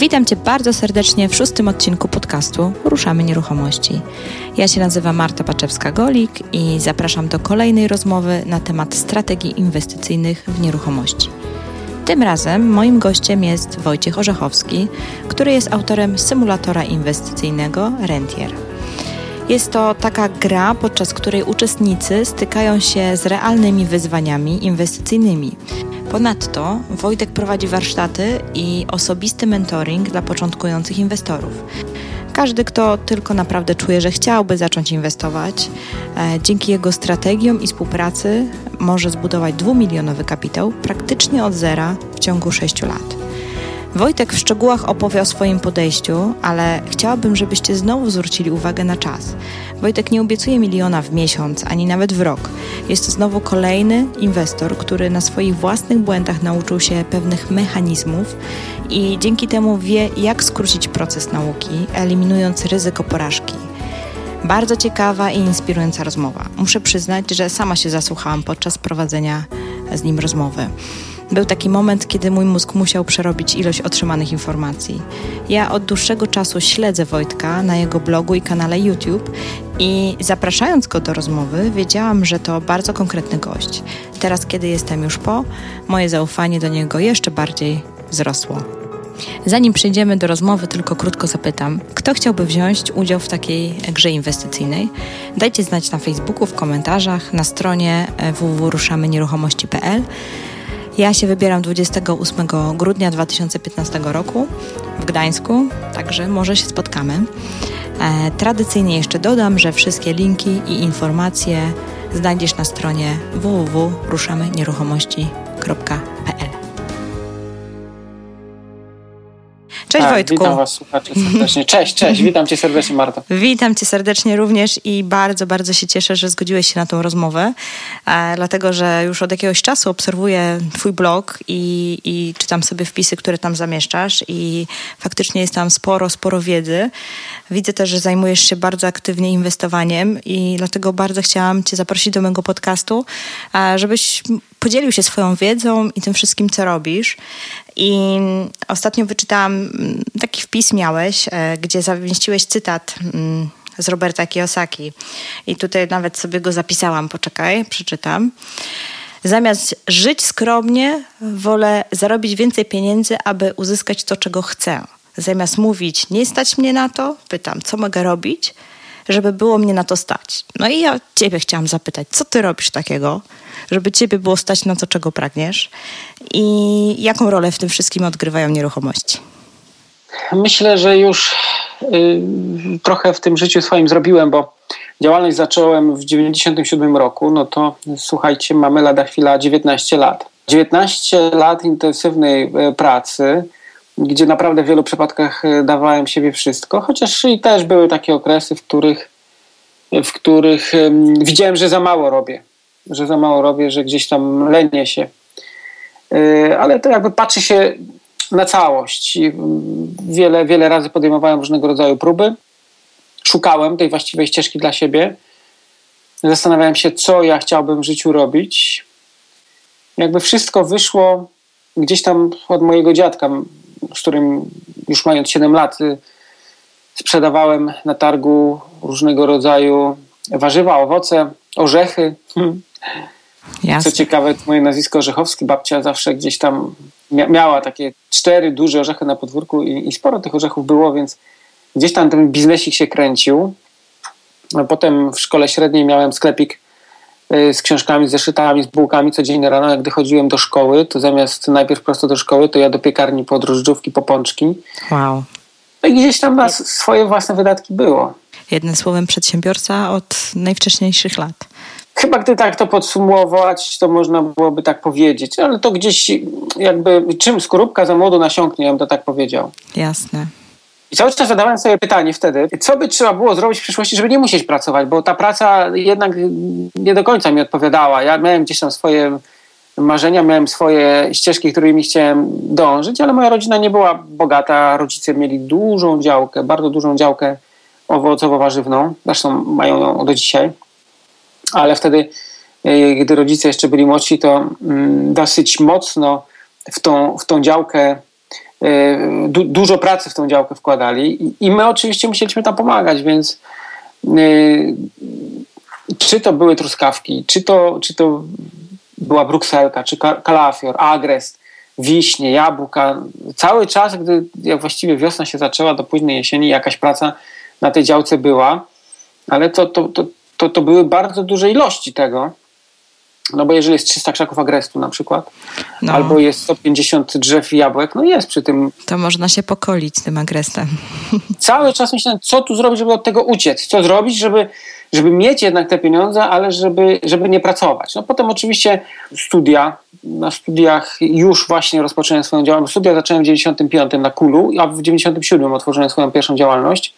Witam Cię bardzo serdecznie w szóstym odcinku podcastu Ruszamy Nieruchomości. Ja się nazywam Marta Paczewska-Golik i zapraszam do kolejnej rozmowy na temat strategii inwestycyjnych w nieruchomości. Tym razem moim gościem jest Wojciech Orzechowski, który jest autorem symulatora inwestycyjnego Rentier. Jest to taka gra, podczas której uczestnicy stykają się z realnymi wyzwaniami inwestycyjnymi. Ponadto Wojtek prowadzi warsztaty i osobisty mentoring dla początkujących inwestorów. Każdy, kto tylko naprawdę czuje, że chciałby zacząć inwestować, e, dzięki jego strategiom i współpracy może zbudować dwumilionowy kapitał praktycznie od zera w ciągu 6 lat. Wojtek w szczegółach opowie o swoim podejściu, ale chciałabym, żebyście znowu zwrócili uwagę na czas. Wojtek nie obiecuje miliona w miesiąc, ani nawet w rok. Jest to znowu kolejny inwestor, który na swoich własnych błędach nauczył się pewnych mechanizmów i dzięki temu wie, jak skrócić proces nauki, eliminując ryzyko porażki. Bardzo ciekawa i inspirująca rozmowa. Muszę przyznać, że sama się zasłuchałam podczas prowadzenia z nim rozmowy. Był taki moment, kiedy mój mózg musiał przerobić ilość otrzymanych informacji. Ja od dłuższego czasu śledzę Wojtka na jego blogu i kanale YouTube i zapraszając go do rozmowy, wiedziałam, że to bardzo konkretny gość. Teraz, kiedy jestem już po, moje zaufanie do niego jeszcze bardziej wzrosło. Zanim przejdziemy do rozmowy, tylko krótko zapytam, kto chciałby wziąć udział w takiej grze inwestycyjnej? Dajcie znać na Facebooku, w komentarzach, na stronie www.ruszamynieruchomości.pl. Ja się wybieram 28 grudnia 2015 roku w Gdańsku, także może się spotkamy. E, tradycyjnie jeszcze dodam, że wszystkie linki i informacje znajdziesz na stronie www.ruszamynieruchomości.pl. Cześć tak, Wojtku. Witam Was słuchacze serdecznie. Cześć, cześć, witam Cię serdecznie Marta. Witam Cię serdecznie również i bardzo, bardzo się cieszę, że zgodziłeś się na tą rozmowę, e, dlatego że już od jakiegoś czasu obserwuję Twój blog i, i czytam sobie wpisy, które tam zamieszczasz i faktycznie jest tam sporo, sporo wiedzy. Widzę też, że zajmujesz się bardzo aktywnie inwestowaniem i dlatego bardzo chciałam Cię zaprosić do mojego podcastu, e, żebyś podzielił się swoją wiedzą i tym wszystkim, co robisz. I ostatnio wyczytałam mm, taki wpis miałeś, e, gdzie zamieściłeś cytat mm, z Roberta Kiyosaki. I tutaj nawet sobie go zapisałam, poczekaj, przeczytam. Zamiast żyć skromnie, wolę zarobić więcej pieniędzy, aby uzyskać to, czego chcę. Zamiast mówić, nie stać mnie na to, pytam, co mogę robić, żeby było mnie na to stać. No i ja ciebie chciałam zapytać, co ty robisz takiego, żeby ciebie było stać na to, czego pragniesz i jaką rolę w tym wszystkim odgrywają nieruchomości? Myślę, że już y, trochę w tym życiu swoim zrobiłem, bo działalność zacząłem w 97 roku, no to słuchajcie, mamy lada chwila 19 lat. 19 lat intensywnej y, pracy, gdzie naprawdę w wielu przypadkach y, dawałem siebie wszystko, chociaż i też były takie okresy, w których, w których widziałem, że za mało robię że za mało robię, że gdzieś tam lenię się. Y, ale to jakby patrzy się na całość. Wiele, wiele razy podejmowałem różnego rodzaju próby. Szukałem tej właściwej ścieżki dla siebie. Zastanawiałem się, co ja chciałbym w życiu robić. Jakby wszystko wyszło gdzieś tam od mojego dziadka, z którym już mając 7 lat y, sprzedawałem na targu różnego rodzaju warzywa, owoce, orzechy. Jasne. Co ciekawe, moje nazwisko Orzechowski, babcia zawsze gdzieś tam miała takie cztery duże orzechy na podwórku i, i sporo tych orzechów było, więc gdzieś tam ten biznesik się kręcił. Potem w szkole średniej miałem sklepik z książkami, z zeszytami, z bułkami codziennie rano. Jak chodziłem do szkoły, to zamiast najpierw prosto do szkoły, to ja do piekarni po drożdżówki, po pączki. Wow. No i gdzieś tam na swoje własne wydatki było. Jednym słowem przedsiębiorca od najwcześniejszych lat. Chyba gdy tak to podsumować, to można byłoby tak powiedzieć, ale to gdzieś jakby czym skorupka za młodo nasiąknie, ja bym to tak powiedział. Jasne. I cały czas zadawałem sobie pytanie wtedy, co by trzeba było zrobić w przyszłości, żeby nie musieć pracować, bo ta praca jednak nie do końca mi odpowiadała. Ja miałem gdzieś tam swoje marzenia, miałem swoje ścieżki, którymi chciałem dążyć, ale moja rodzina nie była bogata. Rodzice mieli dużą działkę, bardzo dużą działkę owocowo-warzywną, zresztą mają ją do dzisiaj ale wtedy, e, gdy rodzice jeszcze byli młodsi, to mm, dosyć mocno w tą, w tą działkę du dużo pracy w tą działkę wkładali i, i my oczywiście musieliśmy tam pomagać, więc czy to były truskawki, czy to, czy to była brukselka, czy kalafior, agrest, wiśnie, jabłka. Cały czas, gdy jak właściwie wiosna się zaczęła do późnej jesieni, jakaś praca na tej działce była, ale to, to, to, to, to były bardzo duże ilości tego. No bo jeżeli jest 300 krzaków agrestu na przykład, no. albo jest 150 drzew jabłek, no jest przy tym. To można się pokolić tym agrestem. Cały czas myślałem, co tu zrobić, żeby od tego uciec, co zrobić, żeby, żeby mieć jednak te pieniądze, ale żeby, żeby nie pracować. No potem oczywiście studia. Na studiach już właśnie rozpocząłem swoją działalność. Studia zacząłem w 95 na Kulu, a w 97 otworzyłem swoją pierwszą działalność.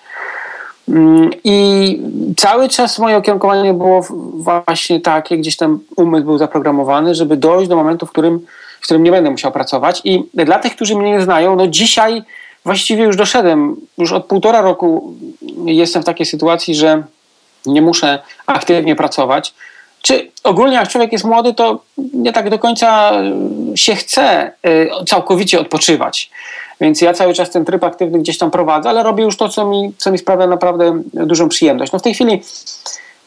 Mm, I cały czas moje okierunkowanie było właśnie takie, gdzieś tam umysł był zaprogramowany, żeby dojść do momentu, w którym, w którym nie będę musiał pracować. I dla tych, którzy mnie nie znają, no dzisiaj właściwie już doszedłem, już od półtora roku jestem w takiej sytuacji, że nie muszę aktywnie pracować. Czy ogólnie jak człowiek jest młody, to nie tak do końca się chce y, całkowicie odpoczywać. Więc ja cały czas ten tryb aktywny gdzieś tam prowadzę, ale robię już to, co mi, co mi sprawia naprawdę dużą przyjemność. No w tej chwili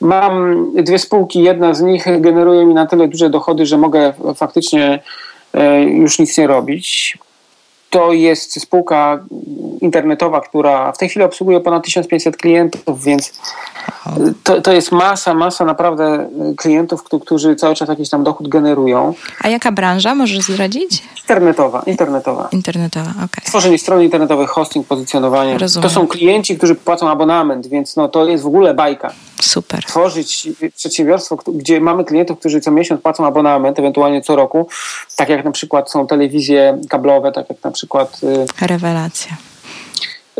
mam dwie spółki, jedna z nich generuje mi na tyle duże dochody, że mogę faktycznie y, już nic nie robić to jest spółka internetowa, która w tej chwili obsługuje ponad 1500 klientów, więc to, to jest masa, masa naprawdę klientów, którzy cały czas jakiś tam dochód generują. A jaka branża możesz zdradzić? Internetowa, internetowa. Internetowa, okej. Okay. Tworzenie strony internetowej, hosting, pozycjonowanie. Rozumiem. To są klienci, którzy płacą abonament, więc no, to jest w ogóle bajka. Super. Tworzyć przedsiębiorstwo, gdzie mamy klientów, którzy co miesiąc płacą abonament, ewentualnie co roku, tak jak na przykład są telewizje kablowe, tak jak na przykład... Y, Rewelacja.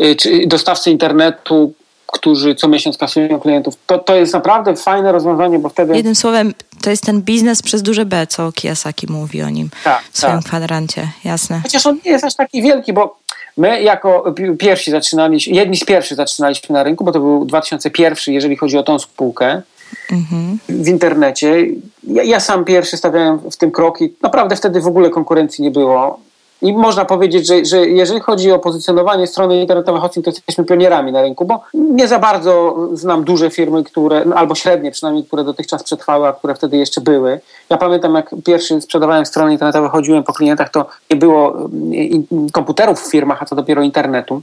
Y, czy dostawcy internetu, którzy co miesiąc kasują klientów. To, to jest naprawdę fajne rozwiązanie, bo wtedy... Jednym słowem, to jest ten biznes przez duże B, co Kiyosaki mówi o nim tak, w swoim tak. kwadrancie, jasne. Chociaż on nie jest aż taki wielki, bo my jako pierwsi zaczynaliśmy, jedni z pierwszych zaczynaliśmy na rynku, bo to był 2001, jeżeli chodzi o tą spółkę mhm. w internecie. Ja, ja, sam pierwszy stawiałem w tym kroki. Naprawdę wtedy w ogóle konkurencji nie było. I można powiedzieć, że, że jeżeli chodzi o pozycjonowanie strony internetowej hosting, to jesteśmy pionierami na rynku, bo nie za bardzo znam duże firmy, które, no, albo średnie przynajmniej, które dotychczas przetrwały, a które wtedy jeszcze były. Ja pamiętam, jak pierwszy sprzedawałem strony internetowe, chodziłem po klientach, to nie było mm, komputerów w firmach, a co dopiero internetu.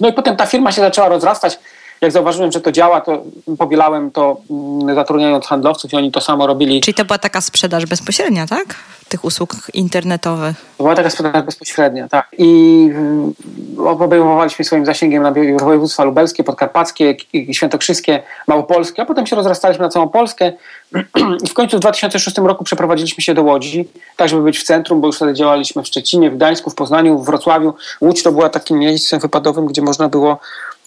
No i potem ta firma się zaczęła rozrastać jak zauważyłem, że to działa, to powielałem to mm, zatrudniając handlowców i oni to samo robili. Czyli to była taka sprzedaż bezpośrednia, tak? Tych usług internetowych. To była taka sprzedaż bezpośrednia, tak. I mm, obejmowaliśmy swoim zasięgiem na województwa lubelskie, podkarpackie, świętokrzyskie, małopolskie, a potem się rozrastaliśmy na całą Polskę i w końcu w 2006 roku przeprowadziliśmy się do Łodzi, tak żeby być w centrum, bo już wtedy działaliśmy w Szczecinie, w Gdańsku, w Poznaniu, w Wrocławiu. Łódź to była takim miejscem wypadowym, gdzie można było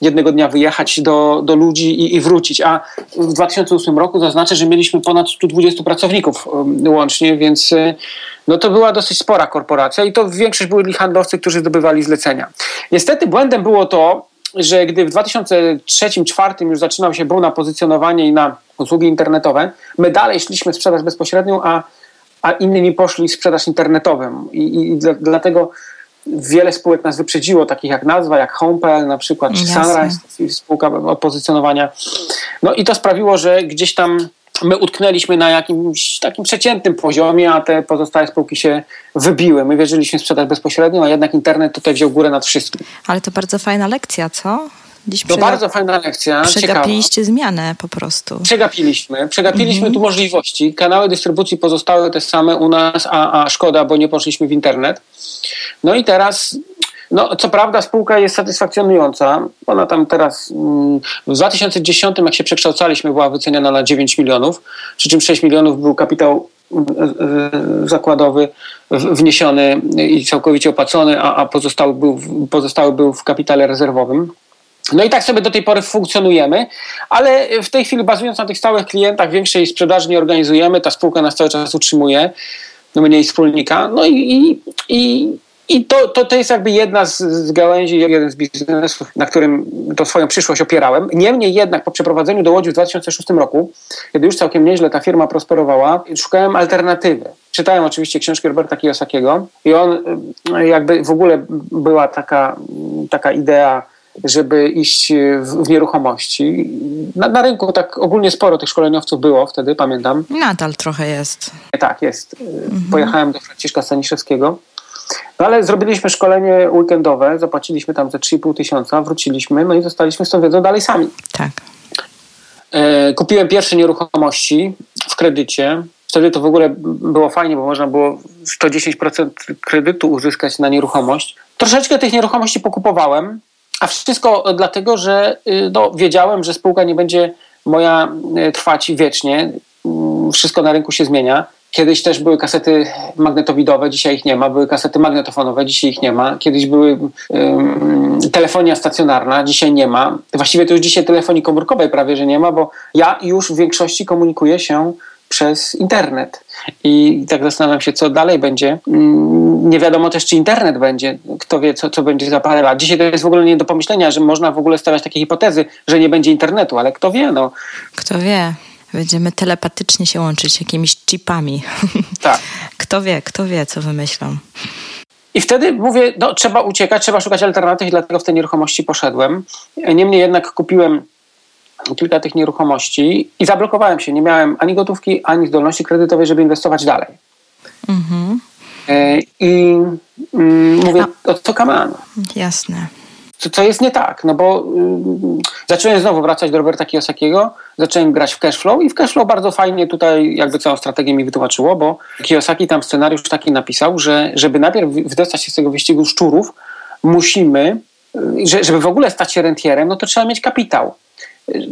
jednego dnia wyjechać do, do ludzi i, i wrócić. A w 2008 roku zaznaczę, że mieliśmy ponad 120 pracowników um, łącznie, więc y, no to była dosyć spora korporacja i to większość byli handlowcy, którzy zdobywali zlecenia. Niestety błędem było to, że gdy w 2003-2004 już zaczynał się boom na pozycjonowanie i na usługi internetowe, my dalej szliśmy sprzedaż bezpośrednią, a, a innymi poszli sprzedaż internetową. I, i dlatego wiele spółek nas wyprzedziło, takich jak nazwa, jak Home.pl na przykład, czy Sunrise, spółka opozycjonowania. No i to sprawiło, że gdzieś tam my utknęliśmy na jakimś takim przeciętnym poziomie, a te pozostałe spółki się wybiły. My wierzyliśmy w sprzedaż bezpośrednią, a jednak internet tutaj wziął górę nad wszystkim. Ale to bardzo fajna lekcja, co? Dziś to bardzo fajna lekcja. Przegapiliście ciekawa. zmianę po prostu. Przegapiliśmy. Przegapiliśmy mhm. tu możliwości. Kanały dystrybucji pozostały te same u nas, a, a szkoda, bo nie poszliśmy w internet. No i teraz no, co prawda spółka jest satysfakcjonująca. Ona tam teraz mm, w 2010, jak się przekształcaliśmy, była wyceniana na 9 milionów, przy czym 6 milionów był kapitał mm, e, e, zakładowy wniesiony i całkowicie opłacony, a pozostały był, pozostały był w kapitale rezerwowym. No i tak sobie do tej pory funkcjonujemy, ale w tej chwili bazując na tych stałych klientach większej sprzedaży nie organizujemy, ta spółka nas cały czas utrzymuje, no mniej wspólnika, no i, i, i to, to, to jest jakby jedna z, z gałęzi, jeden z biznesów, na którym to swoją przyszłość opierałem. Niemniej jednak po przeprowadzeniu do Łodzi w 2006 roku, kiedy już całkiem nieźle ta firma prosperowała, szukałem alternatywy. Czytałem oczywiście książki Roberta Kiyosakiego i on y, jakby w ogóle była taka, taka idea, żeby iść w, w nieruchomości. Na, na, rynku tak ogólnie sporo tych szkoleniowców było wtedy, pamiętam. Nadal trochę jest. Tak, jest. Mhm. Pojechałem do Franciszka Staniszewskiego no ale zrobiliśmy szkolenie weekendowe, zapłaciliśmy tam za 3,5 tysiąca, wróciliśmy, no i zostaliśmy z tą wiedzą dalej sami. Tak. E, kupiłem pierwsze nieruchomości w kredycie. Wtedy to w ogóle było fajnie, bo można było 110% kredytu uzyskać na nieruchomość. Troszeczkę tych nieruchomości pokupowałem, a wszystko dlatego, że y, no, wiedziałem, że spółka nie będzie moja y, trwać wiecznie. Mm, wszystko na rynku się zmienia. Kiedyś też były kasety magnetowidowe, dzisiaj ich nie ma. Były kasety magnetofonowe, dzisiaj ich nie ma. Kiedyś były um, telefonia stacjonarna, dzisiaj nie ma. Właściwie to już dzisiaj telefonii komórkowej prawie, że nie ma, bo ja już w większości komunikuję się przez internet. I tak zastanawiam się, co dalej będzie. Mm, nie wiadomo też, czy internet będzie. Kto wie, co, co będzie za parę lat. Dzisiaj to jest w ogóle nie do pomyślenia, że można w ogóle stawiać takie hipotezy, że nie będzie internetu, ale kto wie, no. Kto wie. Będziemy telepatycznie się łączyć jakimiś chipami. Tak. kto wie, kto wie, co wymyślą. I wtedy mówię, no trzeba uciekać, trzeba szukać alternatyw i dlatego w te nieruchomości poszedłem. Niemniej jednak kupiłem kilka tych nieruchomości i zablokowałem się. Nie miałem ani gotówki, ani zdolności kredytowej, żeby inwestować dalej. Mhm. E, I mm, mówię, o co kaman? Jasne co, co jest nie tak, no bo y, zacząłem znowu wracać do Roberta Kiyosakiego, zacząłem grać w cashflow i w cashflow bardzo fajnie tutaj jakby całą strategię mi wytłumaczyło, bo Kiyosaki tam scenariusz taki napisał, że żeby najpierw wydostać się z tego wyścigu szczurów, musimy, y, że, żeby w ogóle stać się rentierem, no to trzeba mieć kapitał.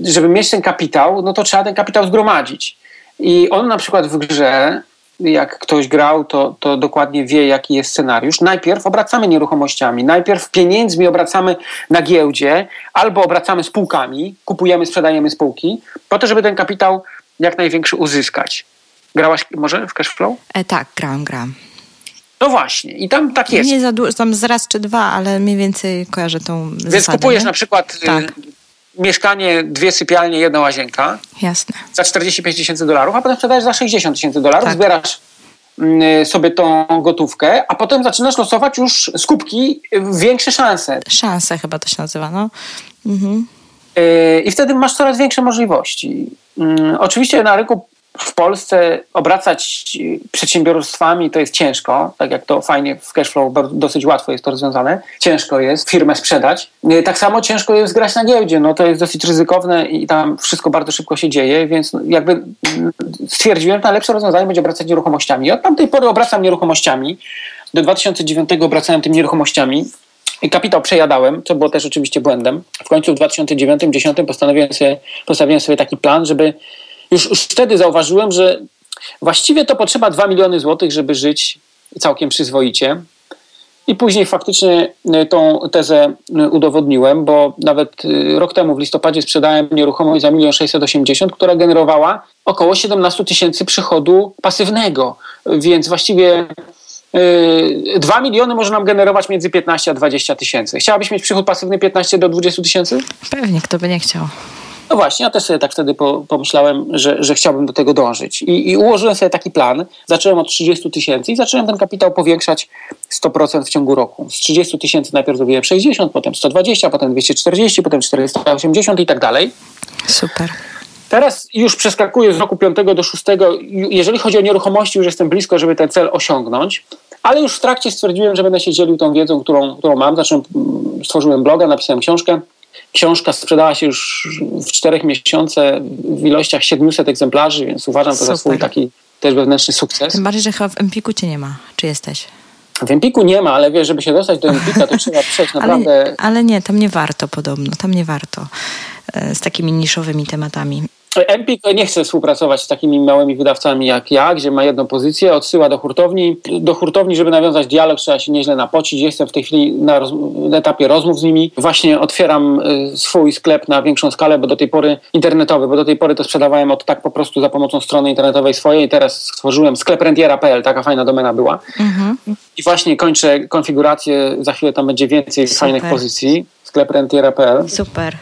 Żeby mieć ten kapitał, no to trzeba ten kapitał zgromadzić. I on na przykład w grze jak ktoś grał, to, to dokładnie wie, jaki jest scenariusz. Najpierw obracamy nieruchomościami, najpierw pieniędzmi obracamy na giełdzie, albo obracamy spółkami, kupujemy, sprzedajemy spółki, po to, żeby ten kapitał jak największy uzyskać. Grałaś może w Cashflow? E, tak, grałam, grałam. No właśnie, i tam tak jest. Nie za dużo, tam z raz czy dwa, ale mniej więcej kojarzę tą Więc zasadę, kupujesz nie? na przykład y, tak mieszkanie, dwie sypialnie, jedna łazienka. Jasne. Za 45 tysięcy dolarów, a potem sprzedajesz za 60 tysięcy dolarów, tak. zbierasz mm, sobie tą gotówkę, a potem zaczynasz losować już skupki większe szanse. Szanse chyba to się nazywa, no. Mhm. Y, I wtedy masz coraz większe możliwości. Mm, oczywiście na rynku w Polsce obracać przedsiębiorstwami to jest ciężko, tak jak to fajnie w cashflow dosyć łatwo jest to rozwiązane. Ciężko jest firmę sprzedać. Tak samo ciężko jest grać na giełdzie, no to jest dosyć ryzykowne i tam wszystko bardzo szybko się dzieje, więc jakby stwierdziłem, że najlepsze rozwiązanie będzie obracać nieruchomościami. Od tamtej pory obracam nieruchomościami. Do 2009 obracałem tymi nieruchomościami. I kapitał przejadałem, co było też oczywiście błędem. W końcu w 2009-2010 postanowiłem sobie, postawiłem sobie taki plan, żeby już, już wtedy zauważyłem, że właściwie to potrzeba 2 miliony złotych, żeby żyć całkiem przyzwoicie. I później faktycznie e, tą tezę e, udowodniłem, bo nawet e, rok temu w listopadzie sprzedałem nieruchomość za 1 680 która generowała około 17 tysięcy przychodu pasywnego. Więc właściwie 2 miliony może nam generować między 15 a 20 tysięcy. Chciałabyś mieć przychód pasywny 15 do 20 tysięcy? Pewnie, kto by nie chciał. No właśnie, ja też sobie tak wtedy pomyślałem, że, że chciałbym do tego dążyć. I, I ułożyłem sobie taki plan. Zacząłem od 30 tysięcy i zacząłem ten kapitał powiększać 100% w ciągu roku. Z 30 tysięcy najpierw zrobiłem 60, potem 120, potem 240, potem 480 i tak dalej. Super. Teraz już przeskakuję z roku 5 do 6. Jeżeli chodzi o nieruchomości, już jestem blisko, żeby ten cel osiągnąć. Ale już w trakcie stwierdziłem, że będę się dzielił tą wiedzą, którą, którą mam. Zacząłem, stworzyłem bloga, napisałem książkę Książka sprzedała się już w czterech miesiącach w ilościach 700 egzemplarzy, więc uważam to Super. za swój taki też wewnętrzny sukces. Tym bardziej, że chyba w Empiku cię nie ma. Czy jesteś? W Empiku nie ma, ale wiesz, żeby się dostać do Empika, to trzeba przejść naprawdę... Ale, ale nie, tam nie warto podobno, tam nie warto. z takimi niszowymi tematami. Empik nie chce współpracować z takimi małymi wydawcami jak ja, gdzie ma jedną pozycję, odsyła do hurtowni. Do hurtowni, żeby nawiązać dialog, trzeba się nieźle napocić. Jestem w tej chwili na, roz, na etapie rozmów z nimi. Właśnie otwieram y, swój sklep na większą skalę, bo do tej pory internetowy, bo do tej pory to sprzedawałem od tak po prostu za pomocą strony internetowej swojej. Teraz stworzyłem sklep rentiera.pl, taka fajna domena była. Mhm. I właśnie kończę konfigurację, za chwilę tam będzie więcej Super. fajnych pozycji. Sklep rentiera.pl. Super.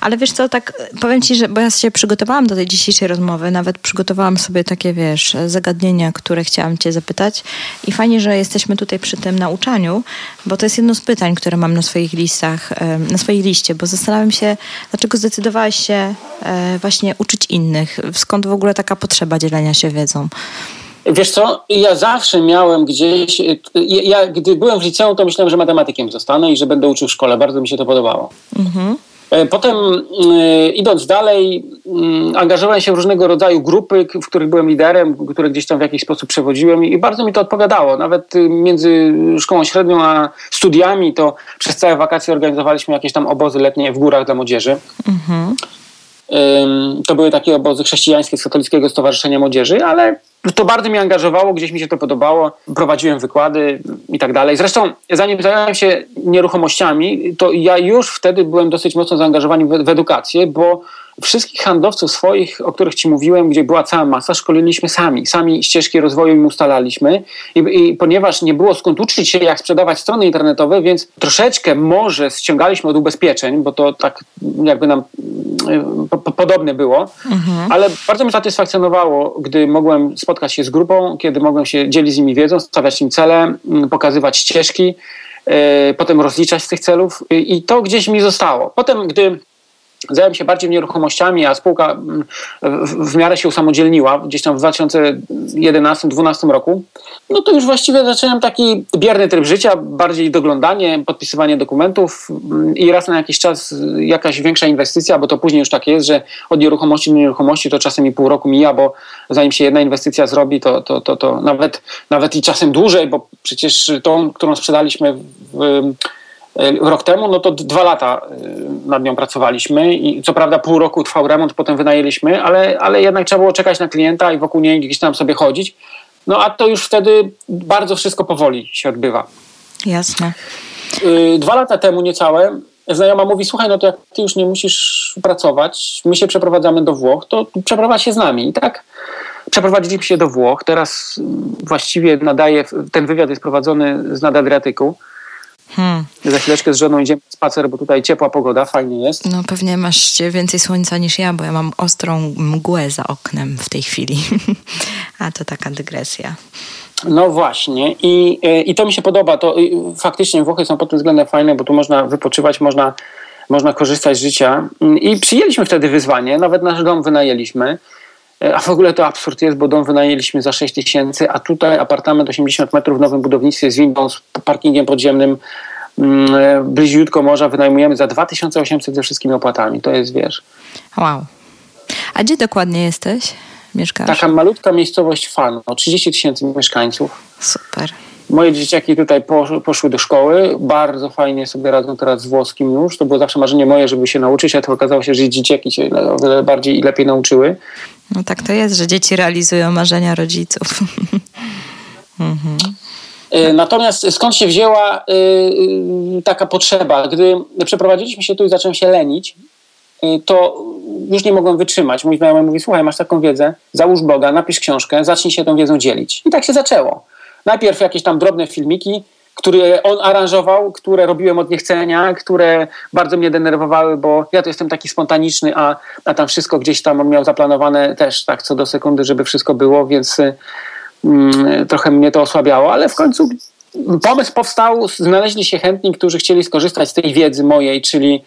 Ale wiesz co, tak powiem ci, że bo ja się przygotowałam do tej dzisiejszej rozmowy, nawet przygotowałam sobie takie, wiesz, zagadnienia, które chciałam cię zapytać i fajnie, że jesteśmy tutaj przy tym nauczaniu, bo to jest jedno z pytań, które mam na swoich listach, na swojej liście, bo zastanawiam się, dlaczego zdecydowałaś się e, właśnie uczyć innych? Skąd w ogóle taka potrzeba dzielenia się wiedzą? Wiesz co, ja zawsze miałem gdzieś, ja gdy byłem w liceum, to myślałem, że matematykiem zostanę i że będę uczył w szkole. Bardzo mi się to podobało. Mhm. E, potem e, idąc dalej, mm, angażowałem się w różnego rodzaju grupy, w których byłem liderem, które gdzieś tam w jakiś sposób przewodziłem i bardzo mi to odpowiadało. Nawet y, między szkołą średnią a studiami to przez całe wakacje organizowaliśmy jakieś tam obozy letnie w górach dla młodzieży. Mhm. To były takie obozy chrześcijańskie z Katolickiego Stowarzyszenia Młodzieży, ale to bardzo mnie angażowało, gdzieś mi się to podobało. Prowadziłem wykłady i tak dalej. Zresztą, zanim zająłem się nieruchomościami, to ja już wtedy byłem dosyć mocno zaangażowany w, edukację, bo wszystkich handlowców swoich, o których Ci mówiłem, gdzie była cała masa, szkoliliśmy sami. Sami ścieżki rozwoju im ustalaliśmy I, i, ponieważ nie było skąd uczyć się, jak sprzedawać strony internetowe, więc troszeczkę może ściągaliśmy od ubezpieczeń, bo to tak jakby nam y, po, po, podobne było, mhm. ale bardzo mnie satysfakcjonowało, gdy mogłem spotkać się z grupą, kiedy mogłem się dzielić z nimi wiedzą, stawiać im cele, mm, pokazywać ścieżki, y, potem rozliczać z tych celów i to gdzieś mi zostało. Potem, gdy zająłem się bardziej nieruchomościami, a spółka mm, w miarę się usamodzielniła gdzieś tam w 2011-2012 roku, no to już właściwie zacząłem taki bierny tryb życia, bardziej doglądanie, podpisywanie dokumentów mm, i raz na jakiś czas jakaś większa inwestycja, bo to później już tak jest, że od nieruchomości do nieruchomości to czasem i pół roku mija, bo zanim się jedna inwestycja zrobi, to, to, to, to nawet, nawet i czasem dłużej, bo przecież tą, którą sprzedaliśmy w rok temu, no to dwa lata e, nad nią pracowaliśmy i co prawda pół roku trwał remont, potem wynajęliśmy, ale, ale jednak trzeba było czekać na klienta i wokół niej gdzieś tam sobie chodzić. No a to już wtedy bardzo wszystko powoli się odbywa. Jasne. E, dwa lata temu niecałe znajoma mówi, słuchaj, no to jak ty już nie musisz pracować, my się przeprowadzamy do Włoch, to przeprowadź się z nami. I tak przeprowadziliśmy się do Włoch. Teraz właściwie nadaje, ten wywiad jest prowadzony z nad Adriatyku. Hmm. Za chwileczkę z żoną idziemy na spacer, bo tutaj ciepła pogoda, fajnie jest. No pewnie masz więcej słońca niż ja, bo ja mam ostrą mgłę za oknem w tej chwili. A to taka dygresja. No właśnie I, e, i to mi się podoba. To faktycznie Włochy są pod tym względem fajne, bo tu można wypoczywać, można, można korzystać z życia. I przyjęliśmy wtedy wyzwanie, nawet nasz dom wynajęliśmy. E, a w ogóle to absurd jest, bo dom wynajęliśmy za 6 tysięcy, a tutaj apartament 80 metrów w nowym budownictwie z windą, z parkingiem podziemnym, mm, e, bliziutko morza wynajmujemy za 2800 ze wszystkimi opłatami. To jest, wiesz... Wow. A gdzie dokładnie jesteś? Mieszkasz? Taka malutka miejscowość Fano, 30 tysięcy mieszkańców. Super. Moje dzieciaki tutaj poszły do szkoły, bardzo fajnie sobie radzą teraz z włoskim już. To było zawsze marzenie moje, żeby się nauczyć, a to okazało się, że dzieciaki się o wiele bardziej i lepiej nauczyły. No tak to jest, że dzieci realizują marzenia rodziców. mhm. Natomiast skąd się wzięła y, taka potrzeba? Gdy przeprowadziliśmy się tu i zacząłem się lenić, y, to już nie mogłem wytrzymać. Mój znajomy mówi, słuchaj, masz taką wiedzę, załóż bloga, napisz książkę, zacznij się tą wiedzą dzielić. I tak się zaczęło. Najpierw jakieś tam drobne filmiki, które on aranżował, które robiłem od niechcenia, które bardzo mnie denerwowały, bo ja to jestem taki spontaniczny, a, a tam wszystko gdzieś tam on miał zaplanowane też tak co do sekundy, żeby wszystko było, więc mm, trochę mnie to osłabiało, ale w końcu pomysł powstał, znaleźli się chętni, którzy chcieli skorzystać z tej wiedzy mojej, czyli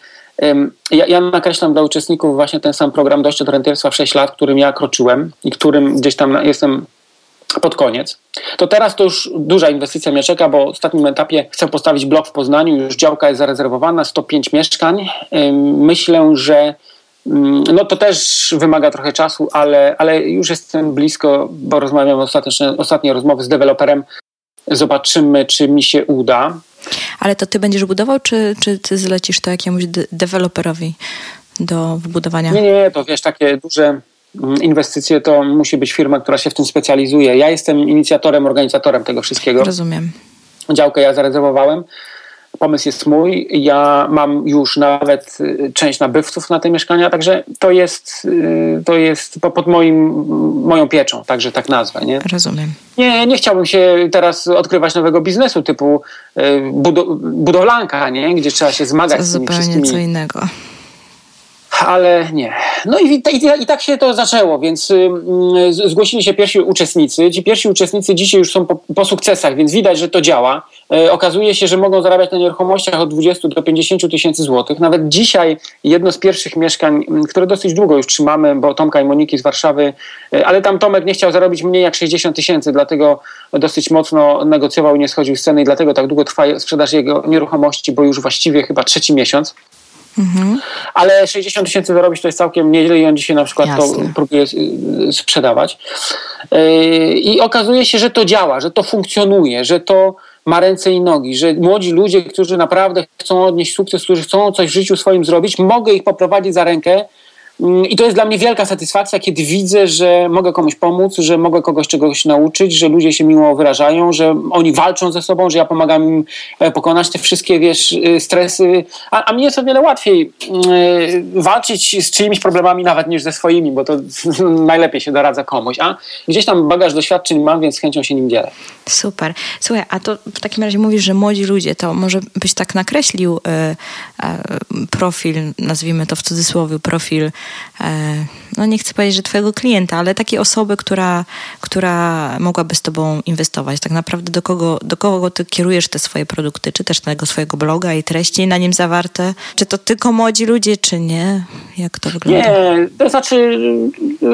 ja, ja, nakreślam dla uczestników właśnie ten sam program Dojście do rentierstwa w 6 lat, którym ja kroczyłem i którym gdzieś tam jestem pod koniec. To teraz to już duża inwestycja mnie czeka, bo w ostatnim etapie chcę postawić blok w Poznaniu, już działka jest zarezerwowana, 105 mieszkań. Myślę, że no to też wymaga trochę czasu, ale, ale już jestem blisko, bo rozmawiam ostatnie, ostatnie rozmowy z deweloperem. Zobaczymy, czy mi się uda. Ale to ty będziesz budował, czy, czy ty zlecisz to jakiemuś de deweloperowi? do wybudowania? Nie, nie, to wiesz, takie duże inwestycje to musi być firma, która się w tym specjalizuje. Ja jestem inicjatorem, organizatorem tego wszystkiego. Rozumiem. Działkę ja zarezerwowałem pomysł jest mój. Ja mam już nawet y, część nabywców na te mieszkania, także to jest, y, to jest pod moim, moją pieczą, także tak nazwę. Nie? Rozumiem. Nie, nie chciałbym się teraz odkrywać nowego biznesu typu y, budowlanka, nie? gdzie trzeba się zmagać to z tymi zupełnie wszystkimi... co innego ale nie. No i, i, i, tak się to zaczęło, więc zgłosili się pierwsi uczestnicy. Ci pierwsi uczestnicy dzisiaj już są po, po sukcesach, więc widać, że to działa. Y, okazuje się, że mogą zarabiać na nieruchomościach od 20 do 50 tysięcy złotych. Nawet dzisiaj jedno z pierwszych mieszkań, które dosyć długo już trzymamy, bo Tomka i Moniki z Warszawy, y, ale tam Tomek nie chciał zarobić mniej jak 60 tysięcy, dlatego dosyć mocno negocjował i nie schodził z ceny i dlatego tak długo trwa sprzedaż jego nieruchomości, bo już właściwie chyba trzeci miesiąc. Mhm. Ale 60 tysięcy zarobić to jest całkiem nieźle i on dzisiaj na przykład Jasne. to próbuje y, sprzedawać. Y, I okazuje się, że to działa, że to funkcjonuje, że to ma ręce i nogi, że młodzi ludzie, którzy naprawdę chcą odnieść sukces, którzy chcą coś w życiu swoim zrobić, mogę ich poprowadzić za rękę I to jest dla mnie wielka satysfakcja, kiedy widzę, że mogę komuś pomóc, że mogę kogoś czegoś nauczyć, że ludzie się miło wyrażają, że oni walczą ze sobą, że ja pomagam im e, pokonać te wszystkie, wiesz, y, stresy. A, a mnie jest o wiele łatwiej yy, walczyć z czyimiś problemami nawet niż ze swoimi, bo to najlepiej się doradza komuś. A gdzieś tam bagaż doświadczeń mam, więc z chęcią się nim dzielę. Super. Słuchaj, a to w takim razie mówisz, że młodzi ludzie, to może byś tak nakreślił yy, yy, profil, nazwijmy to w cudzysłowie, profil E, no nie chcę powiedzieć, że twojego klienta, ale takiej osoby, która, która mogłaby z tobą inwestować. Tak naprawdę do kogo, do kogo ty kierujesz te swoje produkty, czy też tego swojego bloga i treści na nim zawarte? Czy to tylko młodzi ludzie, czy nie? Jak to wygląda? Nie, to znaczy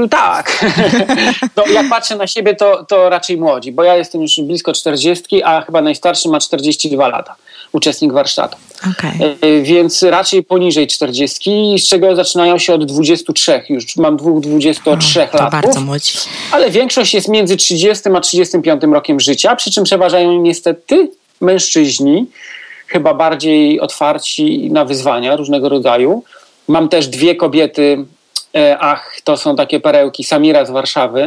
tak. no, jak patrzę na siebie, to, to raczej młodzi, bo ja jestem już blisko 40, a chyba najstarszy ma 42 lata uczestnik warsztatu. Okay. E, więc raczej poniżej 40, z czego zaczynają się od 23. Już mam dwóch 23 lat. To bardzo młodzi. Ale większość jest między 30 a 35 rokiem życia, przy czym przeważają niestety mężczyźni, chyba bardziej otwarci na wyzwania różnego rodzaju. Mam też dwie kobiety, e, ach, to są takie perełki, Samira z Warszawy,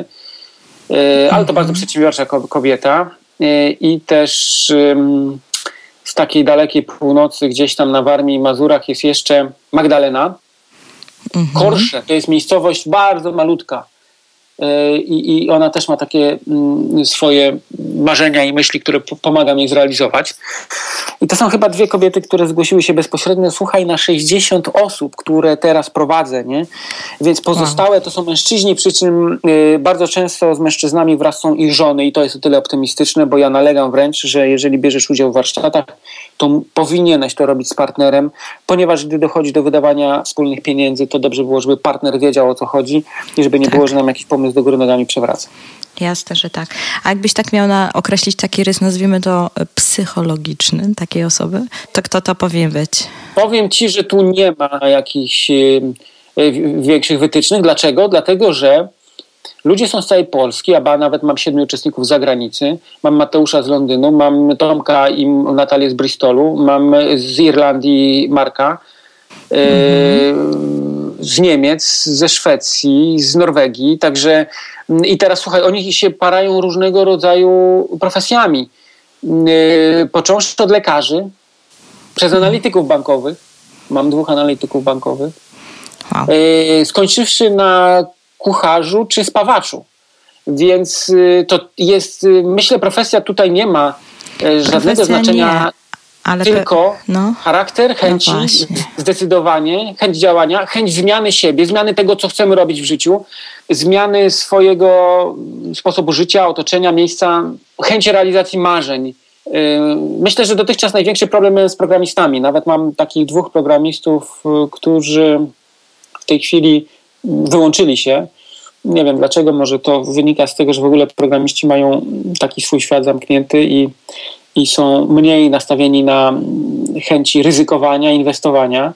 e, ale to mhm. bardzo przedsiębiorcza kobieta i też z takiej dalekiej północy, gdzieś tam na Warmii i Mazurach jest jeszcze Magdalena. Mhm. Korsze to jest miejscowość bardzo malutka. E, I, I, ona też ma takie mm, swoje marzenia i myśli, które pomagam jej zrealizować. I to są chyba dwie kobiety, które zgłosiły się bezpośrednio, słuchaj, na 60 osób, które teraz prowadzę, nie? Więc pozostałe to są mężczyźni, przy czym y, bardzo często z mężczyznami wraz są ich żony i to jest o tyle optymistyczne, bo ja nalegam wręcz, że jeżeli bierzesz udział w warsztatach, to powinieneś to robić z partnerem, ponieważ gdy dochodzi do wydawania wspólnych pieniędzy, to dobrze było, żeby partner wiedział o co chodzi i żeby nie tak. było, że nam jakiś pomysł do góry nogami przewraca. Jasne, że tak. A jakbyś tak miał na określić taki rys, nazwijmy to psychologiczny takiej osoby, to kto to powinien być? Powiem ci, że tu nie ma jakichś większych wytycznych. Dlaczego? Dlatego, że ludzie są z całej Polski, a nawet mam siedmiu uczestników z zagranicy. Mam Mateusza z Londynu, mam Tomka i Natalię z Bristolu, mam z Irlandii Marka. Mhm z Niemiec, ze Szwecji, z Norwegii, także mm, i teraz słuchaj, oni się parają różnego rodzaju profesjami. Yy, począwszy od lekarzy, przez mhm. analityków bankowych, mam dwóch analityków bankowych, wow. Yy, skończywszy na kucharzu czy spawaczu. Więc yy, to jest, myślę, profesja tutaj nie ma żadnego profesja znaczenia. Nie ale Tylko no, charakter, chęci, no zdecydowanie, chęć działania, chęć zmiany siebie, zmiany tego, co chcemy robić w życiu, zmiany swojego sposobu życia, otoczenia, miejsca, chęć realizacji marzeń. Y, myślę, że dotychczas największy problem jest z programistami. Nawet mam takich dwóch programistów, y, którzy w tej chwili wyłączyli się. Nie wiem dlaczego, może to wynika z tego, że w ogóle programiści mają taki swój świat zamknięty i i są mniej nastawieni na chęci ryzykowania, inwestowania.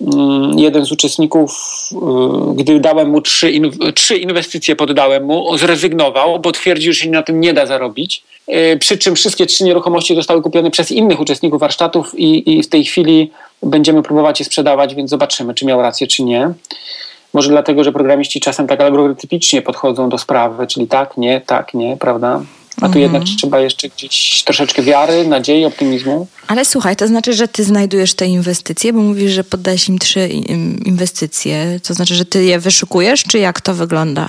Mm, jeden z uczestników, y, gdy dałem mu trzy, trzy inwestycje, poddałem mu, zrezygnował, bo twierdził, że się na tym nie da zarobić. Y, przy czym wszystkie trzy nieruchomości zostały kupione przez innych uczestników warsztatów i, i w tej chwili będziemy próbować je sprzedawać, więc zobaczymy, czy miał rację, czy nie. Może dlatego, że programiści czasem tak algorytmicznie podchodzą do sprawy, czyli tak, nie, tak, nie, prawda? A tu mhm. jednak trzeba jeszcze gdzieś troszeczkę wiary, nadziei, optymizmu. Ale słuchaj, to znaczy, że ty znajdujesz te inwestycje, bo mówisz, że poddajesz im trzy inwestycje. To znaczy, że ty je wyszukujesz, czy jak to wygląda?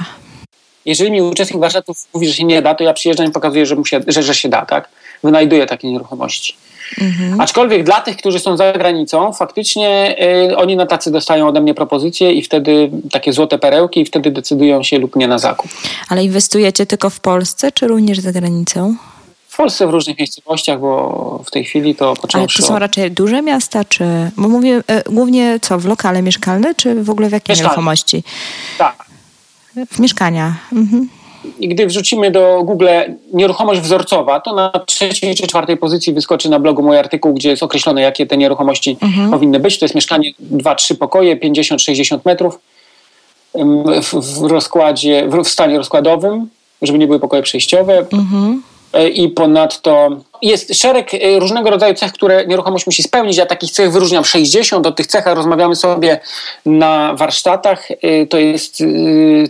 Jeżeli mi uczestnik warsztatów mówi, że się nie da, to ja przyjeżdżam i pokazuję, że, mu się, że, że się da, tak? Wynajduję takie nieruchomości. Mhm. Aczkolwiek dla tych, którzy są za granicą, faktycznie y, oni na tacy dostają ode mnie propozycje i wtedy takie złote perełki i wtedy decydują się lub nie na zakup. Ale inwestujecie tylko w Polsce, czy również za granicą? W Polsce w różnych miejscowościach, bo w tej chwili to począwszy... Ale to są raczej duże miasta, czy... Bo mówię y, głównie co, w lokale mieszkalne, czy w ogóle w jakiej nieruchomości? Tak. W mieszkania. Mhm i gdy wrzucimy do Google nieruchomość wzorcowa, to na trzeciej czy czwartej pozycji wyskoczy na blogu mój artykuł, gdzie jest określone, jakie te nieruchomości mhm. powinny być. To jest mieszkanie 2-3 pokoje, 50-60 metrów w, rozkładzie, w stanie rozkładowym, żeby nie były pokoje przejściowe. Mhm. E, I ponadto jest szereg e, różnego rodzaju cech, które nieruchomość musi spełnić. Ja takich cech wyróżniam 60. O tych cechach rozmawiamy sobie na warsztatach. E, to, jest,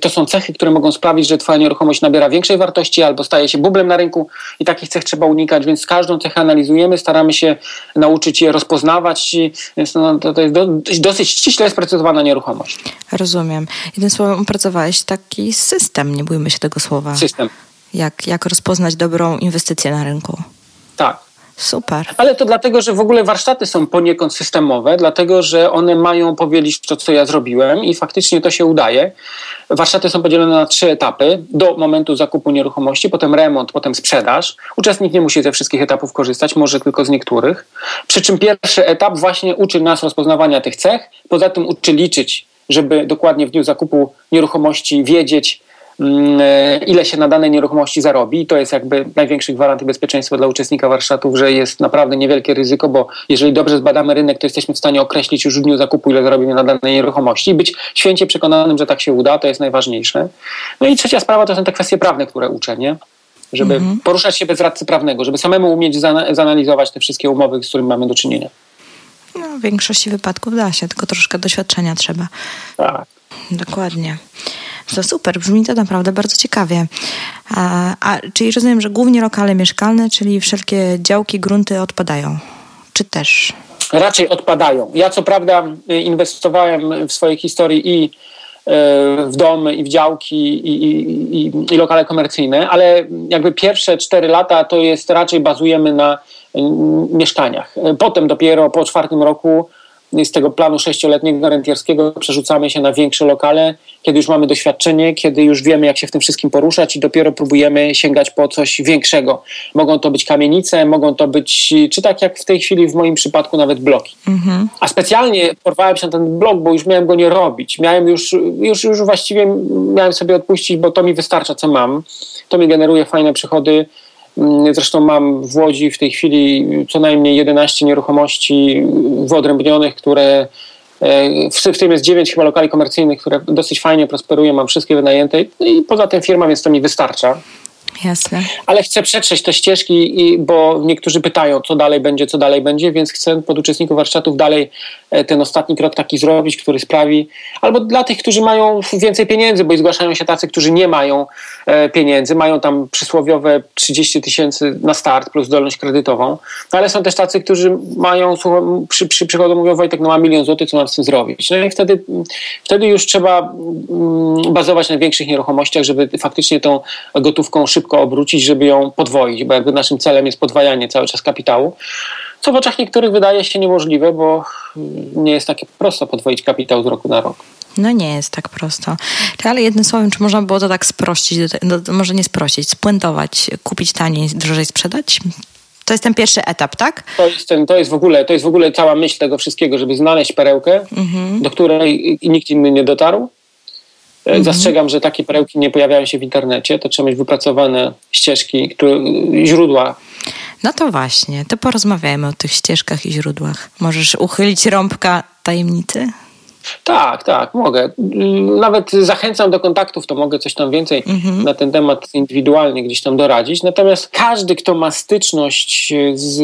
to są cechy, które mogą sprawić, że Twoja nieruchomość nabiera większej wartości albo staje się bublem na rynku i takich cech trzeba unikać, więc każdą cechę analizujemy, staramy się nauczyć je rozpoznawać, więc no, to, to jest do, dosyć ściśle sprecyzowana nieruchomość. Rozumiem. Jednym słowem opracowałeś taki system, nie bójmy się tego słowa. System jak, jak rozpoznać dobrą inwestycję na rynku. Tak. Super. Ale to dlatego, że w ogóle warsztaty są poniekąd systemowe, dlatego że one mają powielić to, co ja zrobiłem i faktycznie to się udaje. Warsztaty są podzielone na trzy etapy. Do momentu zakupu nieruchomości, potem remont, potem sprzedaż. Uczestnik nie musi ze wszystkich etapów korzystać, może tylko z niektórych. Przy czym pierwszy etap właśnie uczy nas rozpoznawania tych cech, poza tym uczy liczyć, żeby dokładnie w dniu zakupu nieruchomości wiedzieć, ile się na danej nieruchomości zarobi. I to jest jakby największy gwarant bezpieczeństwa dla uczestnika warsztatów, że jest naprawdę niewielkie ryzyko, bo jeżeli dobrze zbadamy rynek, to jesteśmy w stanie określić już w dniu zakupu, ile zarobimy na danej nieruchomości i być święcie przekonanym, że tak się uda, to jest najważniejsze. No i trzecia sprawa to są te kwestie prawne, które uczę, nie? Żeby mhm. poruszać się bez radcy prawnego, żeby samemu umieć zanalizować te wszystkie umowy, z którymi mamy do czynienia. No, w większości wypadków da się, tylko troszkę doświadczenia trzeba. Tak. Dokładnie. To super, brzmi to naprawdę bardzo ciekawie. A, a, czyli rozumiem, że głównie lokale mieszkalne, czyli wszelkie działki, grunty odpadają. Czy też? Raczej odpadają. Ja co prawda inwestowałem w swojej historii i e, w domy, i w działki, i, i, i, lokale komercyjne, ale jakby pierwsze cztery lata to jest raczej bazujemy na mieszkaniach. Potem dopiero po czwartym roku z tego planu sześcioletniego rentierskiego przerzucamy się na większe lokale, kiedy już mamy doświadczenie, kiedy już wiemy, jak się w tym wszystkim poruszać i dopiero próbujemy sięgać po coś większego. Mogą to być kamienice, mogą to być, czy tak jak w tej chwili w moim przypadku, nawet bloki. Mhm. A specjalnie porwałem się na ten blok, bo już miałem go nie robić. Miałem już, już, już właściwie miałem sobie odpuścić, bo to mi wystarcza, co mam. To mi generuje fajne przychody zresztą mam w Łodzi w tej chwili co najmniej 11 nieruchomości wyodrębnionych, które e, w tym jest 9 chyba lokali komercyjnych, które dosyć fajnie prosperują, mam wszystkie wynajęte i poza tym firma, więc to mi wystarcza. Jasne. Ale chcę przetrzeć te ścieżki, bo niektórzy pytają, co dalej będzie, co dalej będzie, więc chcę pod uczestników warsztatów dalej e, ten ostatni krok taki zrobić, który sprawi, albo dla tych, którzy mają więcej pieniędzy, bo zgłaszają się tacy, którzy nie mają pieniędzy, mają tam przysłowiowe 30 tysięcy na start plus zdolność kredytową, no ale są też tacy, którzy mają, przy, przy przychodu mówią, Wojtek, no mam milion złotych, co mam z tym zrobić? No i wtedy, wtedy już trzeba mm, bazować na większych nieruchomościach, żeby faktycznie tą gotówką szybko obrócić, żeby ją podwoić, bo jakby naszym celem jest podwajanie cały czas kapitału. Co w oczach niektórych wydaje się niemożliwe, bo nie jest takie prosto podwoić kapitał z roku na rok. No nie jest tak prosto. Ale jednym słowem, czy można było to tak sprościć, może nie sprościć, spuentować, kupić taniej, drożej sprzedać? To jest ten pierwszy etap, tak? To jest, ten, to jest, w, ogóle, to jest w ogóle cała myśl tego wszystkiego, żeby znaleźć perełkę, mhm. do której nikt inny nie dotarł Mhm. Zastrzegam, że takie perełki nie pojawiają się w internecie. To trzeba mieć wypracowane ścieżki, które, źródła. No to właśnie, to porozmawiajmy o tych ścieżkach i źródłach. Możesz uchylić rąbka tajemnicy? Tak, tak, mogę. Nawet zachęcam do kontaktów, to mogę coś tam więcej mhm. na ten temat indywidualnie gdzieś tam doradzić. Natomiast każdy, kto ma styczność z,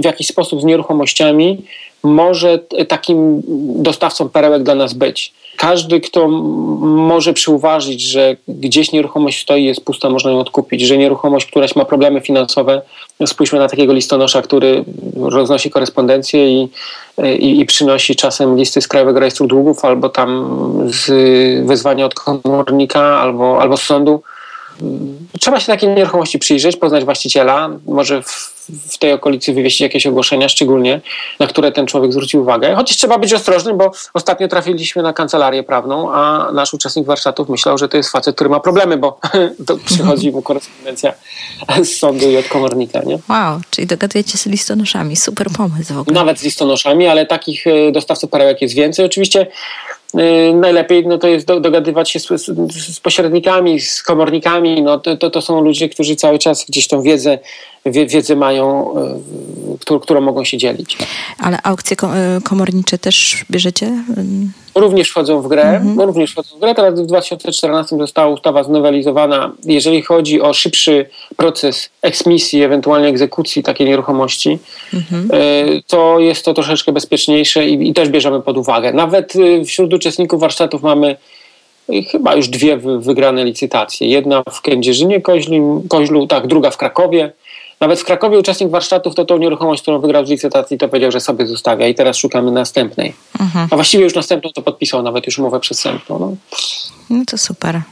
w jakiś sposób z nieruchomościami, może takim dostawcą perełek dla nas być. Każdy, kto może przyuważyć, że gdzieś nieruchomość stoi, jest pusta, można ją odkupić, że nieruchomość któraś ma problemy finansowe, spójrzmy na takiego listonosza, który roznosi korespondencję i, i, i przynosi czasem listy z Krajowego Rejestru Długów albo tam z wezwania od komornika albo, albo z sądu Trzeba się takiej nieruchomości przyjrzeć, poznać właściciela, może w, w, tej okolicy wywieźć jakieś ogłoszenia szczególnie, na które ten człowiek zwrócił uwagę. Chociaż trzeba być ostrożnym, bo ostatnio trafiliśmy na kancelarię prawną, a nasz uczestnik warsztatów myślał, że to jest facet, który ma problemy, bo to przychodzi mu korespondencja z sądu i od komornika. Nie? Wow, czyli dogadujecie się z listonoszami. Super pomysł w ogóle. Nawet z listonoszami, ale takich e, dostawców perełek jest więcej. Oczywiście najlepiej no to jest do, dogadywać się z, z, z, pośrednikami, z komornikami. No to, to, to, są ludzie, którzy cały czas gdzieś tą wiedzę, wie, wiedzę mają, y, którą, którą mogą się dzielić. Ale aukcje y, komornicze też bierzecie? Również wchodzą w grę. Mhm. No, również wchodzą w grę. Teraz w 2014 została ustawa znowelizowana, jeżeli chodzi o szybszy proces eksmisji, ewentualnie egzekucji takiej nieruchomości. Mhm. To jest to troszeczkę bezpieczniejsze i, i też bierzemy pod uwagę. Nawet wśród uczestników warsztatów mamy chyba już dwie wygrane licytacje. Jedna w Kędzierzynie Koźlu, tak, druga w Krakowie. Nawet w Krakowie uczestnik warsztatów to tą nieruchomość, którą wygrał z licytacji, to powiedział, że sobie zostawia i teraz szukamy następnej. Mhm. A właściwie już następną to podpisał nawet już umowę przestępną. No. no to super.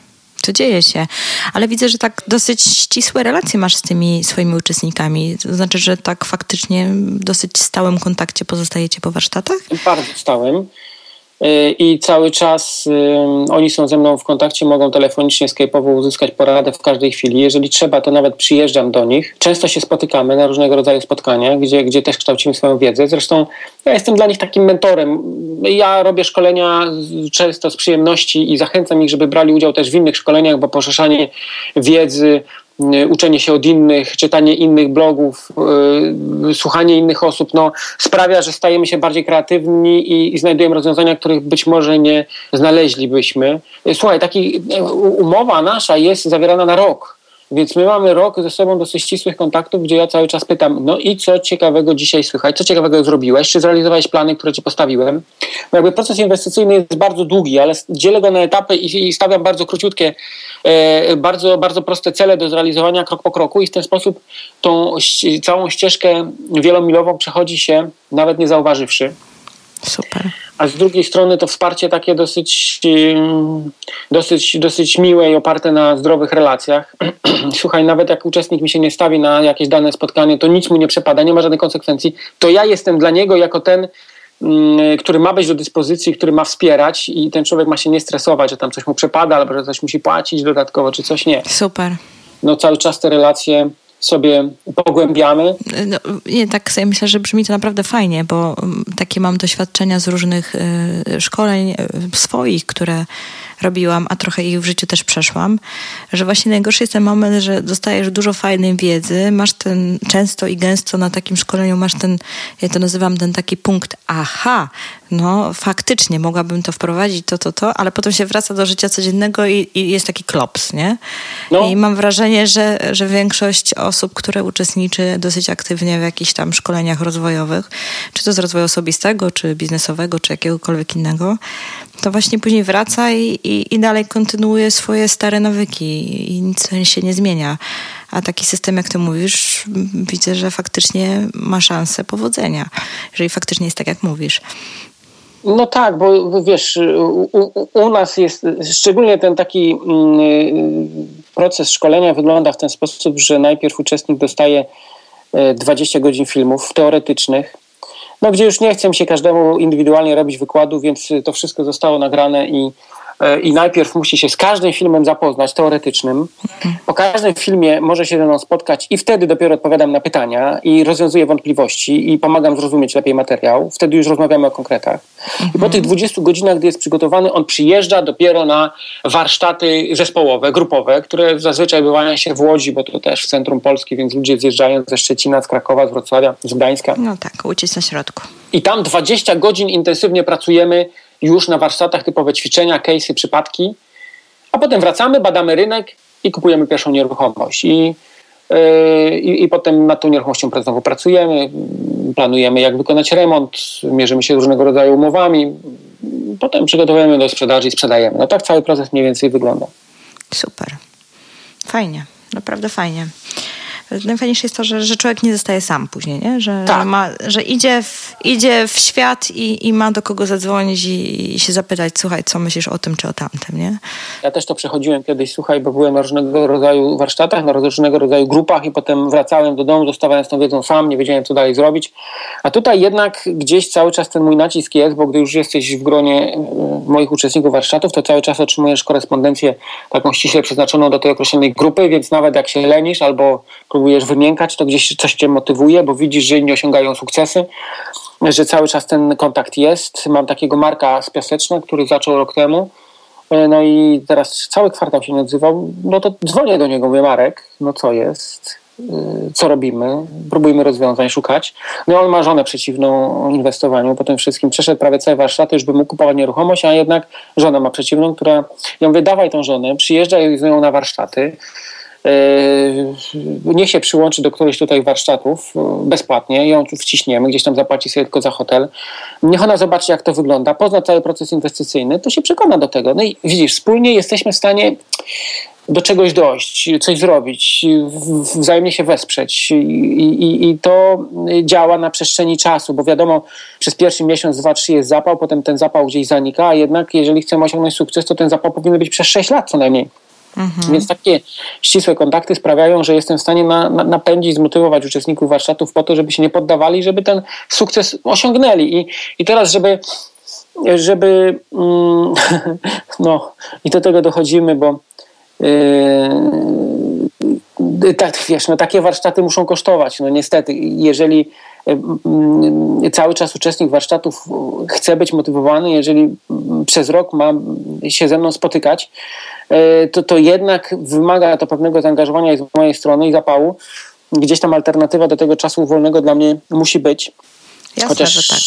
To dzieje się. Ale widzę, że tak dosyć ścisłe relacje masz z tymi swoimi uczestnikami. To znaczy, że tak faktycznie dosyć stałym kontakcie pozostajecie po warsztatach? Bardzo stałym. Y, i cały czas oni są ze mną w kontakcie, mogą telefonicznie, skype'owo uzyskać poradę w każdej chwili. Jeżeli trzeba, to nawet przyjeżdżam do nich. Często się spotykamy na różnego rodzaju spotkaniach, gdzie, gdzie też kształcimy swoją wiedzę. Zresztą ja jestem dla nich takim mentorem. Ja robię szkolenia często z przyjemności i zachęcam ich, żeby brali udział też w innych szkoleniach, bo poszerzanie wiedzy, Y, uczenie się od innych, czytanie innych blogów, yy, słuchanie innych osób, no, sprawia, że stajemy się bardziej kreatywni i, i znajdujemy rozwiązania, których być może nie znaleźlibyśmy. Słuchaj, taki y, umowa nasza jest zawierana na rok. Więc my mamy rok ze sobą dosyć ścisłych kontaktów, gdzie ja cały czas pytam, no i co ciekawego dzisiaj słychać, co ciekawego zrobiłeś, czy zrealizowałeś plany, które ci postawiłem. No jakby proces inwestycyjny jest bardzo długi, ale dzielę go na etapy i, i stawiam bardzo króciutkie, e, bardzo, bardzo proste cele do zrealizowania krok po kroku i w ten sposób tą całą ścieżkę wielomilową przechodzi się nawet nie zauważywszy. Super. A z drugiej strony to wsparcie takie dosyć, dosyć, dosyć miłe i oparte na zdrowych relacjach. Słuchaj, nawet jak uczestnik mi się nie stawi na jakieś dane spotkanie, to nic mu nie przepada, nie ma żadnych konsekwencji. To ja jestem dla niego jako ten, mm, który ma być do dyspozycji, który ma wspierać i ten człowiek ma się nie stresować, że tam coś mu przepada, albo że coś musi płacić dodatkowo, czy coś nie. Super. No cały czas te relacje sobie pogłębiamy. No, nie, tak sobie myślę, że brzmi to naprawdę fajnie, bo mm, takie mam doświadczenia z różnych y, szkoleń y, swoich, które robiłam, a trochę ich w życiu też przeszłam, że właśnie najgorszy jest ten moment, że dostajesz dużo fajnej wiedzy, masz ten często i gęsto na takim szkoleniu, masz ten, ja to nazywam ten taki punkt, aha, no faktycznie mogłabym to wprowadzić, to, to, to, ale potem się wraca do życia codziennego i, i jest taki klops, nie? No. I mam wrażenie, że, że większość osób, które uczestniczy dosyć aktywnie w jakichś tam szkoleniach rozwojowych, czy to z rozwoju osobistego, czy biznesowego, czy jakiegokolwiek innego, to właśnie później wraca i, i, i dalej kontynuuje swoje stare nawyki i nic się nie zmienia. A taki system, jak ty mówisz, widzę, że faktycznie ma szansę powodzenia, jeżeli faktycznie jest tak, jak mówisz. No tak, bo wiesz, u, u, nas jest szczególnie ten taki mm, proces szkolenia wygląda w ten sposób, że najpierw uczestnik dostaje 20 e, godzin filmów teoretycznych, no gdzie już nie chcę się każdemu indywidualnie robić wykładu, więc to wszystko zostało nagrane i i najpierw musi się z każdym filmem zapoznać, teoretycznym. Po każdym filmie może się ze mną spotkać i wtedy dopiero odpowiadam na pytania i rozwiązuję wątpliwości i pomagam zrozumieć lepiej materiał. Wtedy już rozmawiamy o konkretach. I po tych 20 godzinach, gdy jest przygotowany, on przyjeżdża dopiero na warsztaty zespołowe, grupowe, które zazwyczaj odbywają się w Łodzi, bo to też w centrum Polski, więc ludzie zjeżdżają ze Szczecina, z Krakowa, z Wrocławia, z Gdańska. No tak, uciec na środku. I tam 20 godzin intensywnie pracujemy już na warsztatach typowe ćwiczenia, case'y, przypadki, a potem wracamy, badamy rynek i kupujemy pierwszą nieruchomość. I i, i potem nad tą nieruchomością znowu pracujemy, planujemy jak wykonać remont, mierzymy się różnego rodzaju umowami, potem przygotowujemy do sprzedaży i sprzedajemy. No tak cały proces mniej więcej wygląda. Super. Fajnie, naprawdę fajnie najfajniejsze jest to, że, że człowiek nie zostaje sam później, nie? Że, tak. ma, że idzie, w, idzie w świat i, i ma do kogo zadzwonić i, i, się zapytać, słuchaj, co myślisz o tym czy o tamtym, nie? Ja też to przechodziłem kiedyś, słuchaj, bo byłem na różnego rodzaju warsztatach, na różnego rodzaju grupach i potem wracałem do domu, zostawałem z tą wiedzą sam, nie wiedziałem, co dalej zrobić. A tutaj jednak gdzieś cały czas ten mój nacisk jest, bo gdy już jesteś w gronie e, moich uczestników warsztatów, to cały czas otrzymujesz korespondencję taką ściśle przeznaczoną do tej określonej grupy, więc nawet jak się lenisz albo próbujesz wymiękać, to gdzieś coś cię motywuje, bo widzisz, że inni osiągają sukcesy, że cały czas ten kontakt jest. Mam takiego Marka z Piaseczna, który zaczął rok temu. E, no i teraz cały kwartał się nie odzywał. No to dzwonię do niego, mówię, Marek, no co jest? E, co robimy? Próbujmy rozwiązań szukać. No on ma żonę przeciwną inwestowaniu, po tym wszystkim przeszedł prawie całe warsztaty, już by mógł kupować nieruchomość, a jednak żona ma przeciwną, która, ja mówię, dawaj tą żonę, przyjeżdżaj z nią na warsztaty, niech się przyłączy do którejś tutaj warsztatów yy, bezpłatnie, ją wciśniemy, gdzieś tam zapłaci sobie tylko za hotel. Niech ona zobaczy, jak to wygląda, pozna cały proces inwestycyjny, to się przekona do tego. No i widzisz, wspólnie jesteśmy w stanie do czegoś dojść, coś zrobić, wzajemnie się wesprzeć. I, i, I, to działa na przestrzeni czasu, bo wiadomo, przez pierwszy miesiąc, dwa, trzy jest zapał, potem ten zapał gdzieś zanika, a jednak jeżeli chcemy osiągnąć sukces, to ten zapał powinien być przez sześć lat co najmniej. Mhm. Więc takie ścisłe kontakty sprawiają, że jestem w stanie na, na, napędzić, zmotywować uczestników warsztatów po to, żeby się nie poddawali, żeby ten sukces osiągnęli. I, i teraz, żeby żeby mm, no i do tego dochodzimy, bo yy, tak, wiesz, no takie warsztaty muszą kosztować. No niestety, jeżeli cały czas uczestnik warsztatów chce być motywowany, jeżeli przez rok ma się ze mną spotykać, E, to, to jednak wymaga to pewnego zaangażowania z mojej strony i zapału. Gdzieś tam alternatywa do tego czasu wolnego dla mnie musi być. Jasne, chociaż, tak.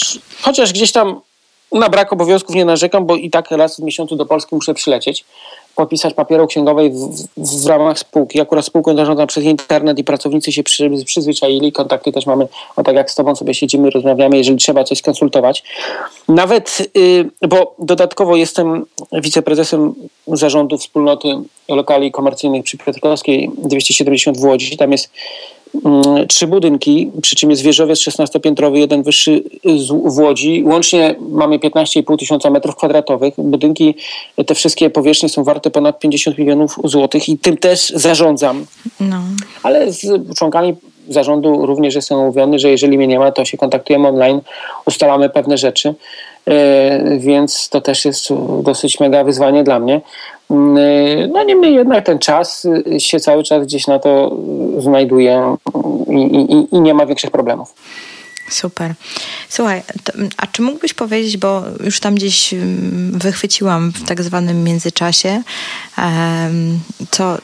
chociaż gdzieś tam na brak obowiązków nie narzekam, bo i tak raz w miesiącu do Polski muszę przylecieć podpisać papieru księgowej w, w, ramach spółki. Akurat spółkę zarządzam przez internet i pracownicy się przy, przyzwyczaili. Kontakty też mamy, o tak jak z Tobą sobie siedzimy, rozmawiamy, jeżeli trzeba coś skonsultować. Nawet, y, bo dodatkowo jestem wiceprezesem zarządu wspólnoty lokali komercyjnych przy Piotrkowskiej 270 w Łodzi. Tam jest trzy budynki, przy czym jest wieżowiec 16-piętrowy, jeden wyższy w Łodzi. Łącznie mamy 15,5 tysiąca metrów kwadratowych. Budynki, te wszystkie powierzchnie są warte ponad 50 milionów złotych i tym też zarządzam. No. Ale z członkami zarządu również jestem umówiony, że jeżeli mnie nie ma, to się kontaktujemy online, ustalamy pewne rzeczy. E, więc to też jest dosyć mega wyzwanie dla mnie. Mm, e, no niemniej jednak ten czas się cały czas gdzieś na to znajduje i, i, i nie ma większych problemów. Super. Słuchaj, to, a czy mógłbyś powiedzieć, bo już tam gdzieś mm, wychwyciłam w tak zwanym międzyczasie, co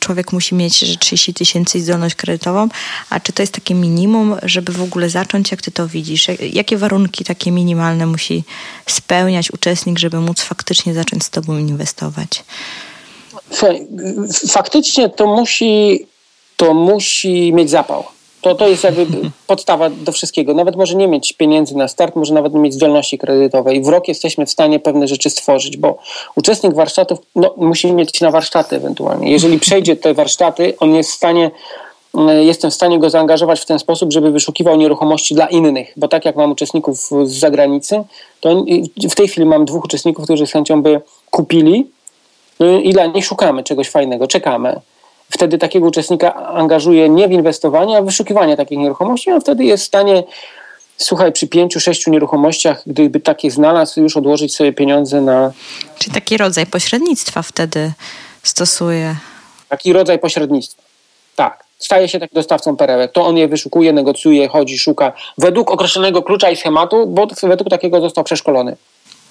człowiek musi mieć, że 30 tysięcy zdolność kredytową, a czy to jest takie minimum, żeby w ogóle zacząć, jak ty to widzisz? Jakie warunki takie minimalne musi spełniać uczestnik, żeby móc faktycznie zacząć z tobą inwestować? Faktycznie to musi, to musi mieć zapał to, to jest jakby podstawa do wszystkiego. Nawet może nie mieć pieniędzy na start, może nawet nie mieć zdolności kredytowej. W rok jesteśmy w stanie pewne rzeczy stworzyć, bo uczestnik warsztatów no, musi mieć na warsztaty ewentualnie. Jeżeli przejdzie te warsztaty, on jest w stanie e, jestem w stanie go zaangażować w ten sposób, żeby wyszukiwał nieruchomości dla innych, bo tak jak mam uczestników z zagranicy, to w tej chwili mam dwóch uczestników, którzy z chęcią by kupili no i dla nich szukamy czegoś fajnego, czekamy wtedy takiego uczestnika angażuje nie w inwestowanie, a w wyszukiwanie takich nieruchomości, on wtedy jest w stanie słuchaj, przy pięciu, sześciu nieruchomościach, gdyby takie znalazł, już odłożyć sobie pieniądze na... Czy taki rodzaj pośrednictwa wtedy stosuje? Taki rodzaj pośrednictwa, tak. Staje się tak dostawcą perełek. To on je wyszukuje, negocjuje, chodzi, szuka według określonego klucza i schematu, bo według takiego został przeszkolony.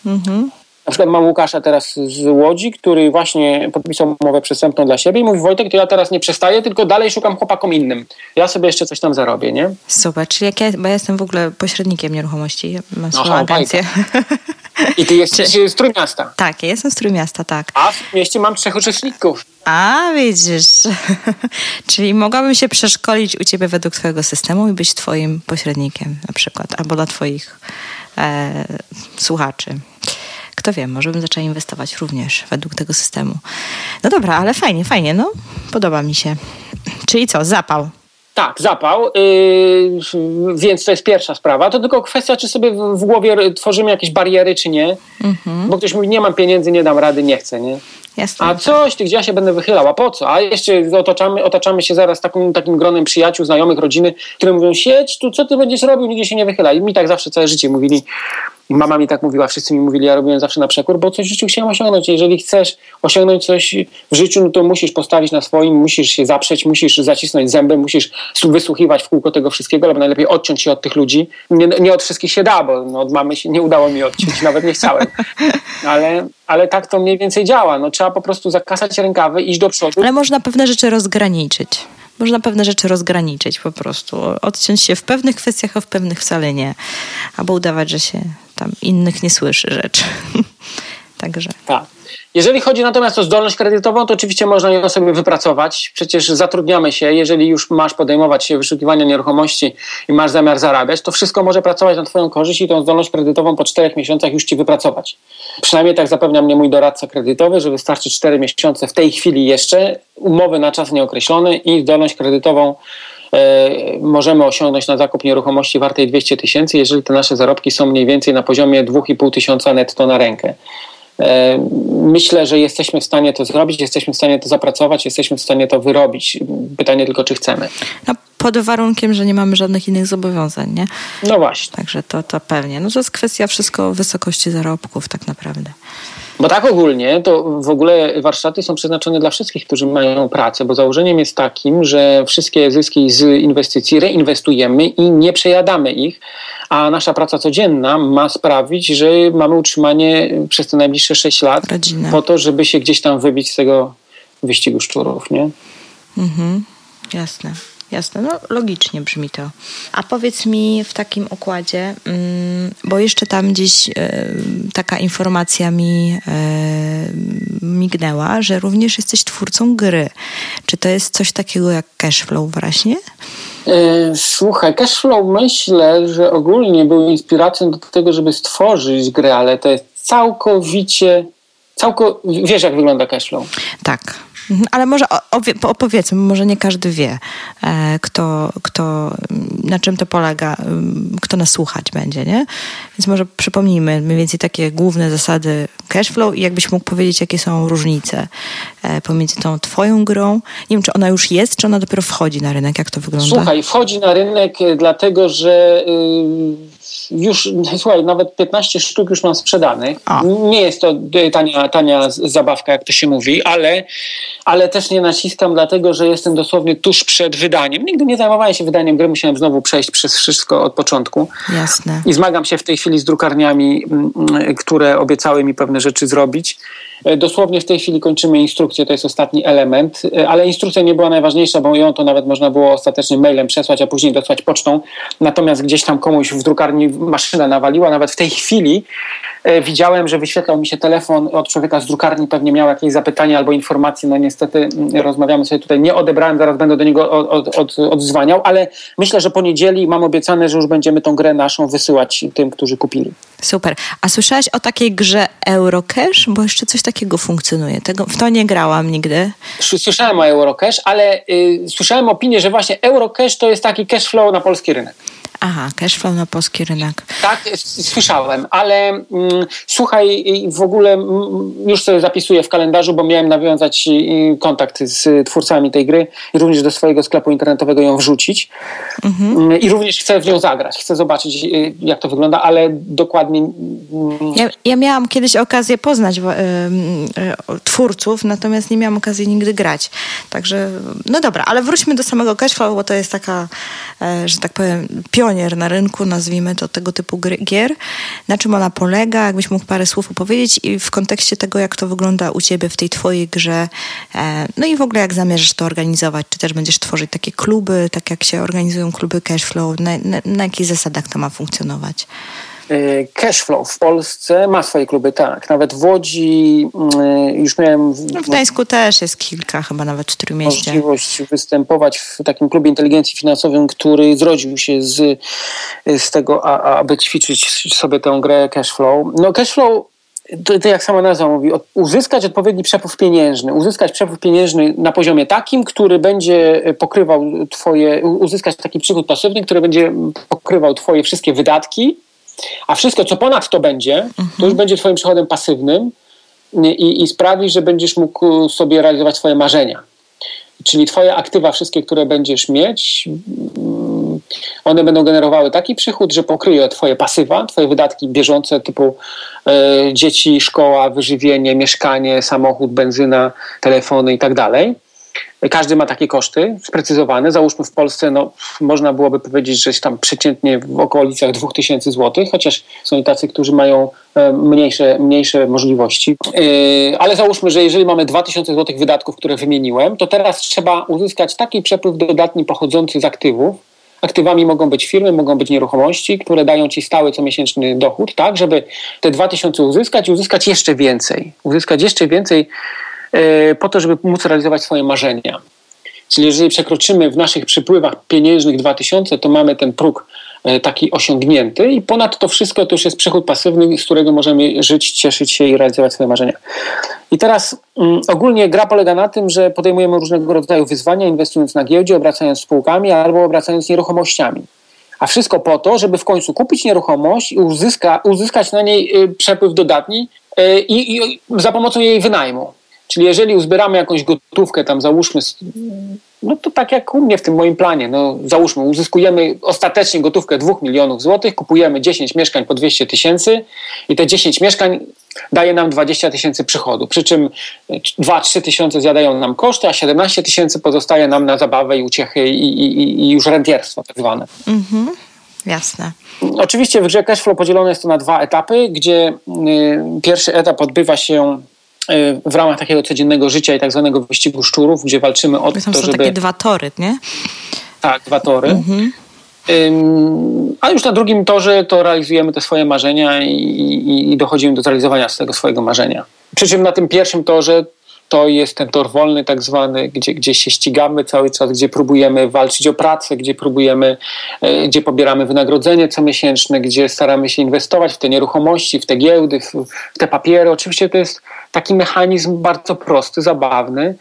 Mhm. Na przykład mam Łukasza teraz z Łodzi, który właśnie podpisał umowę przestępną dla siebie i mówi Wojtek, to ja teraz nie przestaję, tylko dalej szukam chłopakom innym. Ja sobie jeszcze coś tam zarobię, nie? Super, czyli jak ja, bo ja jestem w ogóle pośrednikiem nieruchomości, mam swoją agencję. I ty jesteś Czy... z Trójmiasta. Tak, ja jestem z Trójmiasta, tak. A w mieście mam trzech uczestników. A, widzisz. Czyli mogłabym się przeszkolić u ciebie według twojego systemu i być twoim pośrednikiem na przykład, albo dla twoich e, słuchaczy. Kto wie, może bym zaczęła inwestować również według tego systemu. No dobra, ale fajnie, fajnie, no. Podoba mi się. Czyli co, zapał. Tak, zapał, yy, więc to jest pierwsza sprawa. To tylko kwestia, czy sobie w, w głowie tworzymy jakieś bariery, czy nie. Mhm. Bo ktoś mówi, nie mam pieniędzy, nie dam rady, nie chcę, nie? Jasne. A coś, gdzie ja się będę wychylał, a po co? A jeszcze otaczamy, otaczamy się zaraz takim, takim gronem przyjaciół, znajomych, rodziny, które mówią, siedź tu, co ty będziesz robił, nigdzie się nie wychyla. I mi tak zawsze całe życie mówili, i mama mi tak mówiła, wszyscy mi mówili, ja robiłem zawsze na przekór, bo coś w życiu chciałem osiągnąć. Jeżeli chcesz osiągnąć coś w życiu, no to musisz postawić na swoim, musisz się zaprzeć, musisz zacisnąć zęby, musisz wysłuchiwać w kółko tego wszystkiego, albo najlepiej odciąć się od tych ludzi. Nie, nie od wszystkich się da, bo no, od mamy się nie udało mi odciąć, nawet nie chciałem. Ale, ale tak to mniej więcej działa. No, trzeba po prostu zakasać rękawy, iść do przodu. Ale można pewne rzeczy rozgraniczyć można pewne rzeczy rozgraniczyć po prostu. Odciąć się w pewnych kwestiach, a w pewnych wcale nie. Albo udawać, że się tam innych nie słyszy rzeczy. Także. Tak. Jeżeli chodzi natomiast o zdolność kredytową, to oczywiście można ją sobie wypracować. Przecież zatrudniamy się, jeżeli już masz podejmować się wyszukiwania nieruchomości i masz zamiar zarabiać, to wszystko może pracować na Twoją korzyść i tą zdolność kredytową po czterech miesiącach już Ci wypracować. Przynajmniej tak zapewnia mnie mój doradca kredytowy, że wystarczy cztery miesiące w tej chwili jeszcze, umowy na czas nieokreślony i zdolność kredytową możemy osiągnąć na zakup nieruchomości wartej 200 tysięcy, jeżeli te nasze zarobki są mniej więcej na poziomie 2,5 tysiąca netto na rękę. E, myślę, że jesteśmy w stanie to zrobić, jesteśmy w stanie to zapracować, jesteśmy w stanie to wyrobić. Pytanie tylko, czy chcemy. No, pod warunkiem, że nie mamy żadnych innych zobowiązań, nie? No właśnie. Także to, to pewnie. No to jest kwestia wszystko wysokości zarobków tak naprawdę. Bo tak ogólnie, to w ogóle warsztaty są przeznaczone dla wszystkich, którzy mają pracę, bo założeniem jest takim, że wszystkie zyski z inwestycji reinwestujemy i nie przejadamy ich, a nasza praca codzienna ma sprawić, że mamy utrzymanie przez te najbliższe 6 lat Rodzinę. po to, żeby się gdzieś tam wybić z tego wyścigu szczurów, nie? Mhm, jasne. Jasne, no logicznie brzmi to. A powiedz mi w takim układzie, mm, bo jeszcze tam gdzieś e, taka informacja mi e, mignęła, że również jesteś twórcą gry. Czy to jest coś takiego jak cashflow właśnie? E, słuchaj, Cashflow myślę, że ogólnie był inspiracją do tego, żeby stworzyć grę, ale to jest całkowicie, całko... wiesz jak wygląda Cashflow? Tak. Mhm, ale może opowiedzmy, może nie każdy wie, e, kto, kto, na czym to polega, kto nas słuchać będzie, nie? Więc może przypomnijmy mniej więcej takie główne zasady cashflow i jakbyś mógł powiedzieć, jakie są różnice e, pomiędzy tą twoją grą. Nie wiem, czy ona już jest, czy ona dopiero wchodzi na rynek, jak to wygląda? Słuchaj, wchodzi na rynek e, dlatego, że już, słuchaj, nawet 15 sztuk już mam sprzedanych. A. Nie jest to tania, tania zabawka, jak to się mówi, ale, ale też nie naciskam, dlatego że jestem dosłownie tuż przed wydaniem. Nigdy nie zajmowałem się wydaniem gry, musiałem znowu przejść przez wszystko od początku. Jasne. I zmagam się w tej chwili z drukarniami, mm, które obiecały mi pewne rzeczy zrobić. E, dosłownie w tej chwili kończymy instrukcję, to jest ostatni element, e, ale instrukcja nie była najważniejsza, bo ją to nawet można było ostatecznie mailem przesłać, a później dosłać pocztą. Natomiast gdzieś tam komuś w drukarni maszyna nawaliła, nawet w tej chwili e, widziałem, że wyświetlał mi się telefon od człowieka z drukarni, pewnie miał jakieś zapytanie albo informacje, no niestety mm, rozmawiamy sobie tutaj, nie odebrałem, zaraz będę do niego od, od, odzwaniał, ale myślę, że po niedzieli mam obiecane, że już będziemy tą grę naszą wysyłać tym, którzy kupili. Super. A słyszałeś o takiej grze Eurocash? Bo jeszcze coś takiego funkcjonuje. Tego, w to nie grałam nigdy. Słyszałem o Eurocash, ale y, słyszałem opinię, że właśnie Eurocash to jest taki cash flow na polski rynek. Aha, cashflow na polski rynek. Tak, słyszałem, ale mm, słuchaj, w ogóle mm, już sobie zapisuję w kalendarzu, bo miałem nawiązać kontakt z twórcami tej gry i również do swojego sklepu internetowego ją wrzucić. Mhm. Mm, I również chcę w nią zagrać, chcę zobaczyć, y, jak to wygląda, ale dokładnie. Mm, ja, ja miałam kiedyś okazję poznać y, y, twórców, natomiast nie miałam okazji nigdy grać. Także, no dobra, ale wróćmy do samego cashflow, bo to jest taka, e, że tak powiem, pion pionier na rynku, nazwijmy to tego typu gier. Na czym ona polega? Jakbyś mógł parę słów opowiedzieć i w kontekście tego, jak to wygląda u ciebie w tej twojej grze. E, no i w ogóle jak zamierzasz to organizować? Czy też będziesz tworzyć takie kluby, tak jak się organizują kluby cashflow? Na, na, na jakich zasadach to ma funkcjonować? Y, Cashflow w Polsce ma swoje kluby, tak. Nawet w Łodzi y, już miałem. W, no w Gdańsku też jest kilka, chyba nawet w Trójmieście. Możliwość występować w takim klubie inteligencji finansowej, który zrodził się z, z tego, aby ćwiczyć sobie tę grę Cashflow. No, Cashflow to, to, jak sama nazwa mówi, uzyskać odpowiedni przepływ pieniężny, uzyskać przepływ pieniężny na poziomie takim, który będzie pokrywał twoje, uzyskać taki przychód pasywny, który będzie pokrywał twoje wszystkie wydatki, a wszystko, co ponad to będzie, mhm. to już mhm. będzie Twoim przychodem pasywnym i, i sprawi, że będziesz mógł sobie realizować swoje marzenia. Czyli Twoje aktywa, wszystkie, które będziesz mieć, mm, one będą generowały taki przychód, że pokryje Twoje pasywa, Twoje wydatki bieżące typu e, dzieci, szkoła, wyżywienie, mieszkanie, samochód, benzyna, telefony itd. Każdy ma takie koszty sprecyzowane. Załóżmy w Polsce, no, można byłoby powiedzieć, że tam przeciętnie w okolicach 2000 zł, chociaż są i tacy, którzy mają e, mniejsze, mniejsze możliwości. E, ale załóżmy, że jeżeli mamy 2000 zł wydatków, które wymieniłem, to teraz trzeba uzyskać taki przepływ dodatni pochodzący z aktywów, Aktywami mogą być firmy, mogą być nieruchomości, które dają ci stały comiesięczny dochód, tak, żeby te 2000 uzyskać i uzyskać jeszcze więcej. Uzyskać jeszcze więcej po to, żeby móc realizować swoje marzenia. Czyli jeżeli przekroczymy w naszych przypływach pieniężnych 2000, to mamy ten próg e, taki osiągnięty i ponad to wszystko to już jest przychód pasywny, z którego możemy żyć, cieszyć się i realizować swoje marzenia. I teraz um, ogólnie gra polega na tym, że podejmujemy różnego rodzaju wyzwania, inwestując na giełdzie, obracając spółkami albo obracając nieruchomościami. A wszystko po to, żeby w końcu kupić nieruchomość i uzyska, uzyskać na niej y, przepływ dodatni y, i, i za pomocą jej wynajmu. Czyli jeżeli uzbieramy jakąś gotówkę, tam załóżmy, no to tak jak u mnie w tym moim planie, no załóżmy, uzyskujemy ostatecznie gotówkę 2 milionów złotych, kupujemy 10 mieszkań po 200 tysięcy i te 10 mieszkań daje nam 20 tysięcy przychodu, przy czym 2-3 tysiące zjadają nam koszty, a 17 tysięcy pozostaje nam na zabawę i uciechy i, i, i już rentierstwo tak zwane. Mhm. Jasne. Oczywiście w grze Cashflow podzielone jest to na dwa etapy, gdzie y, pierwszy etap odbywa się w ramach takiego codziennego życia i tak zwanego wyścigu szczurów, gdzie walczymy o to, są żeby... takie dwa tory, nie? Tak, dwa tory. Mhm. A już na drugim torze to realizujemy te swoje marzenia i, i, i dochodzimy do zrealizowania tego swojego marzenia. Przy czym na tym pierwszym torze to jest ten tor wolny tak zwany, gdzie, gdzie się ścigamy cały czas, gdzie próbujemy walczyć o pracę, gdzie próbujemy, e, gdzie pobieramy wynagrodzenie comiesięczne, gdzie staramy się inwestować w te nieruchomości, w te giełdy, w te papiery. Oczywiście to jest taki mechanizm bardzo prosty, zabawny,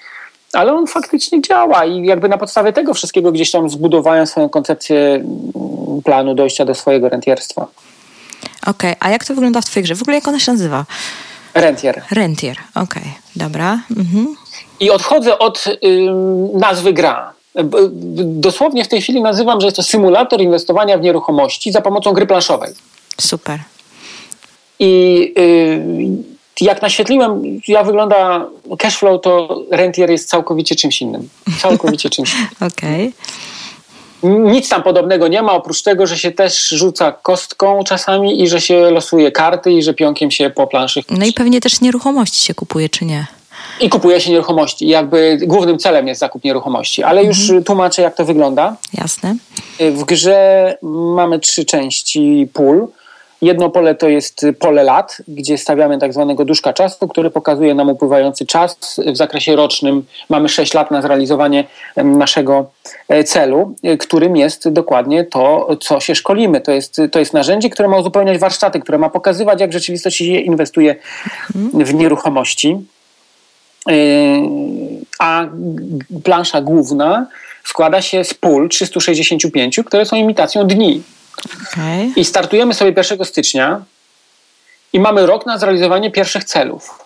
ale on faktycznie działa i jakby na podstawie tego wszystkiego gdzieś tam zbudowałem swoją koncepcję mm, planu dojścia do swojego rentierstwa. Okej, okay. a jak to wygląda w twojej grze? W ogóle jak ona się nazywa? Rentier. Rentier, okej, okay. dobra. Mhm. I odchodzę od y, nazwy gra. Dosłownie w tej chwili nazywam, że jest to symulator inwestowania w nieruchomości za pomocą gry planszowej. Super. I y, jak naświetliłem, jak wygląda cashflow, to rentier jest całkowicie czymś innym. Całkowicie czymś innym. Okej. Okay. Nic tam podobnego nie ma, oprócz tego, że się też rzuca kostką czasami i że się losuje karty i że pionkiem się po planszy. No i pewnie też nieruchomości się kupuje, czy nie? I kupuje się nieruchomości. Jakby głównym celem jest zakup nieruchomości. Ale już mhm. tłumaczę, jak to wygląda. Jasne. W grze mamy trzy części pól. Jedno pole to jest pole lat, gdzie stawiamy tak zwanego duszka czasu, który pokazuje nam upływający czas. W zakresie rocznym mamy 6 lat na zrealizowanie naszego e, celu, e, którym jest dokładnie to, co się szkolimy. To jest, to jest narzędzie, które ma uzupełniać warsztaty, które ma pokazywać, jak w rzeczywistości się inwestuje w nieruchomości. E, a plansza główna składa się z pól 365, które są imitacją dni. Okay. I startujemy sobie 1 stycznia i mamy rok na zrealizowanie pierwszych celów.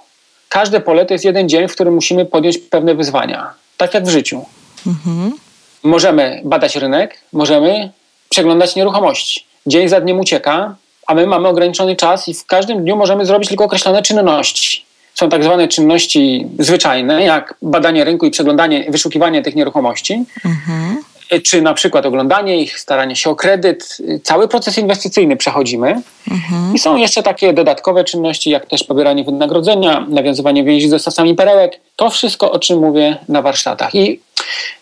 Każde pole to jest jeden dzień, w którym musimy podjąć pewne wyzwania. Tak jak w życiu. Mhm. Możemy badać rynek, możemy przeglądać nieruchomości. Dzień za dniem ucieka, a my mamy ograniczony czas i w każdym dniu możemy zrobić tylko określone czynności. Są tak zwane czynności zwyczajne, jak badanie rynku i przeglądanie, wyszukiwanie tych nieruchomości. Mhm. E, czy na przykład oglądanie ich, staranie się o kredyt, y, cały proces inwestycyjny przechodzimy. Mhm. I są jeszcze takie dodatkowe czynności, jak też pobieranie wynagrodzenia, nawiązywanie więzi ze stosami perełek. To wszystko, o czym mówię na warsztatach. I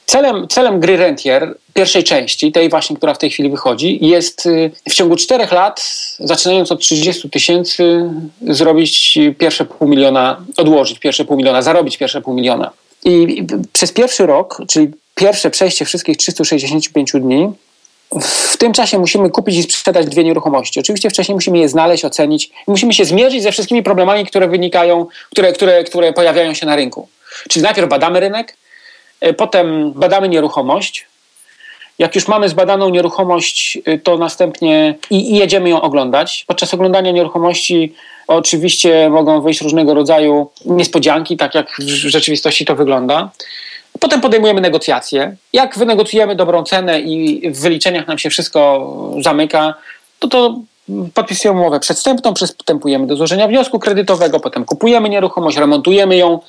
Celem, celem gry Rentier, pierwszej części, tej właśnie, która w tej chwili wychodzi, jest y, w ciągu czterech lat, zaczynając od 30 tysięcy, zrobić pierwsze pół miliona, odłożyć pierwsze pół miliona, zarobić pierwsze pół miliona. I przez pierwszy rok, czyli pierwsze przejście wszystkich 365 dni, w tym czasie musimy kupić i sprzedać dwie nieruchomości. Oczywiście wcześniej musimy je znaleźć, ocenić i musimy się zmierzyć ze wszystkimi problemami, które wynikają, które, które, które pojawiają się na rynku. Czyli najpierw badamy rynek, e, potem badamy nieruchomość. Jak już mamy zbadaną nieruchomość, e, to następnie i, i jedziemy ją oglądać. Podczas oglądania nieruchomości oczywiście mogą wyjść różnego rodzaju niespodzianki, tak jak w rzeczywistości to wygląda. Potem podejmujemy negocjacje. Jak wynegocjujemy dobrą cenę i w wyliczeniach nam się wszystko zamyka, to to podpisujemy umowę przedstępną, przystępujemy do złożenia wniosku kredytowego, potem kupujemy nieruchomość, remontujemy ją,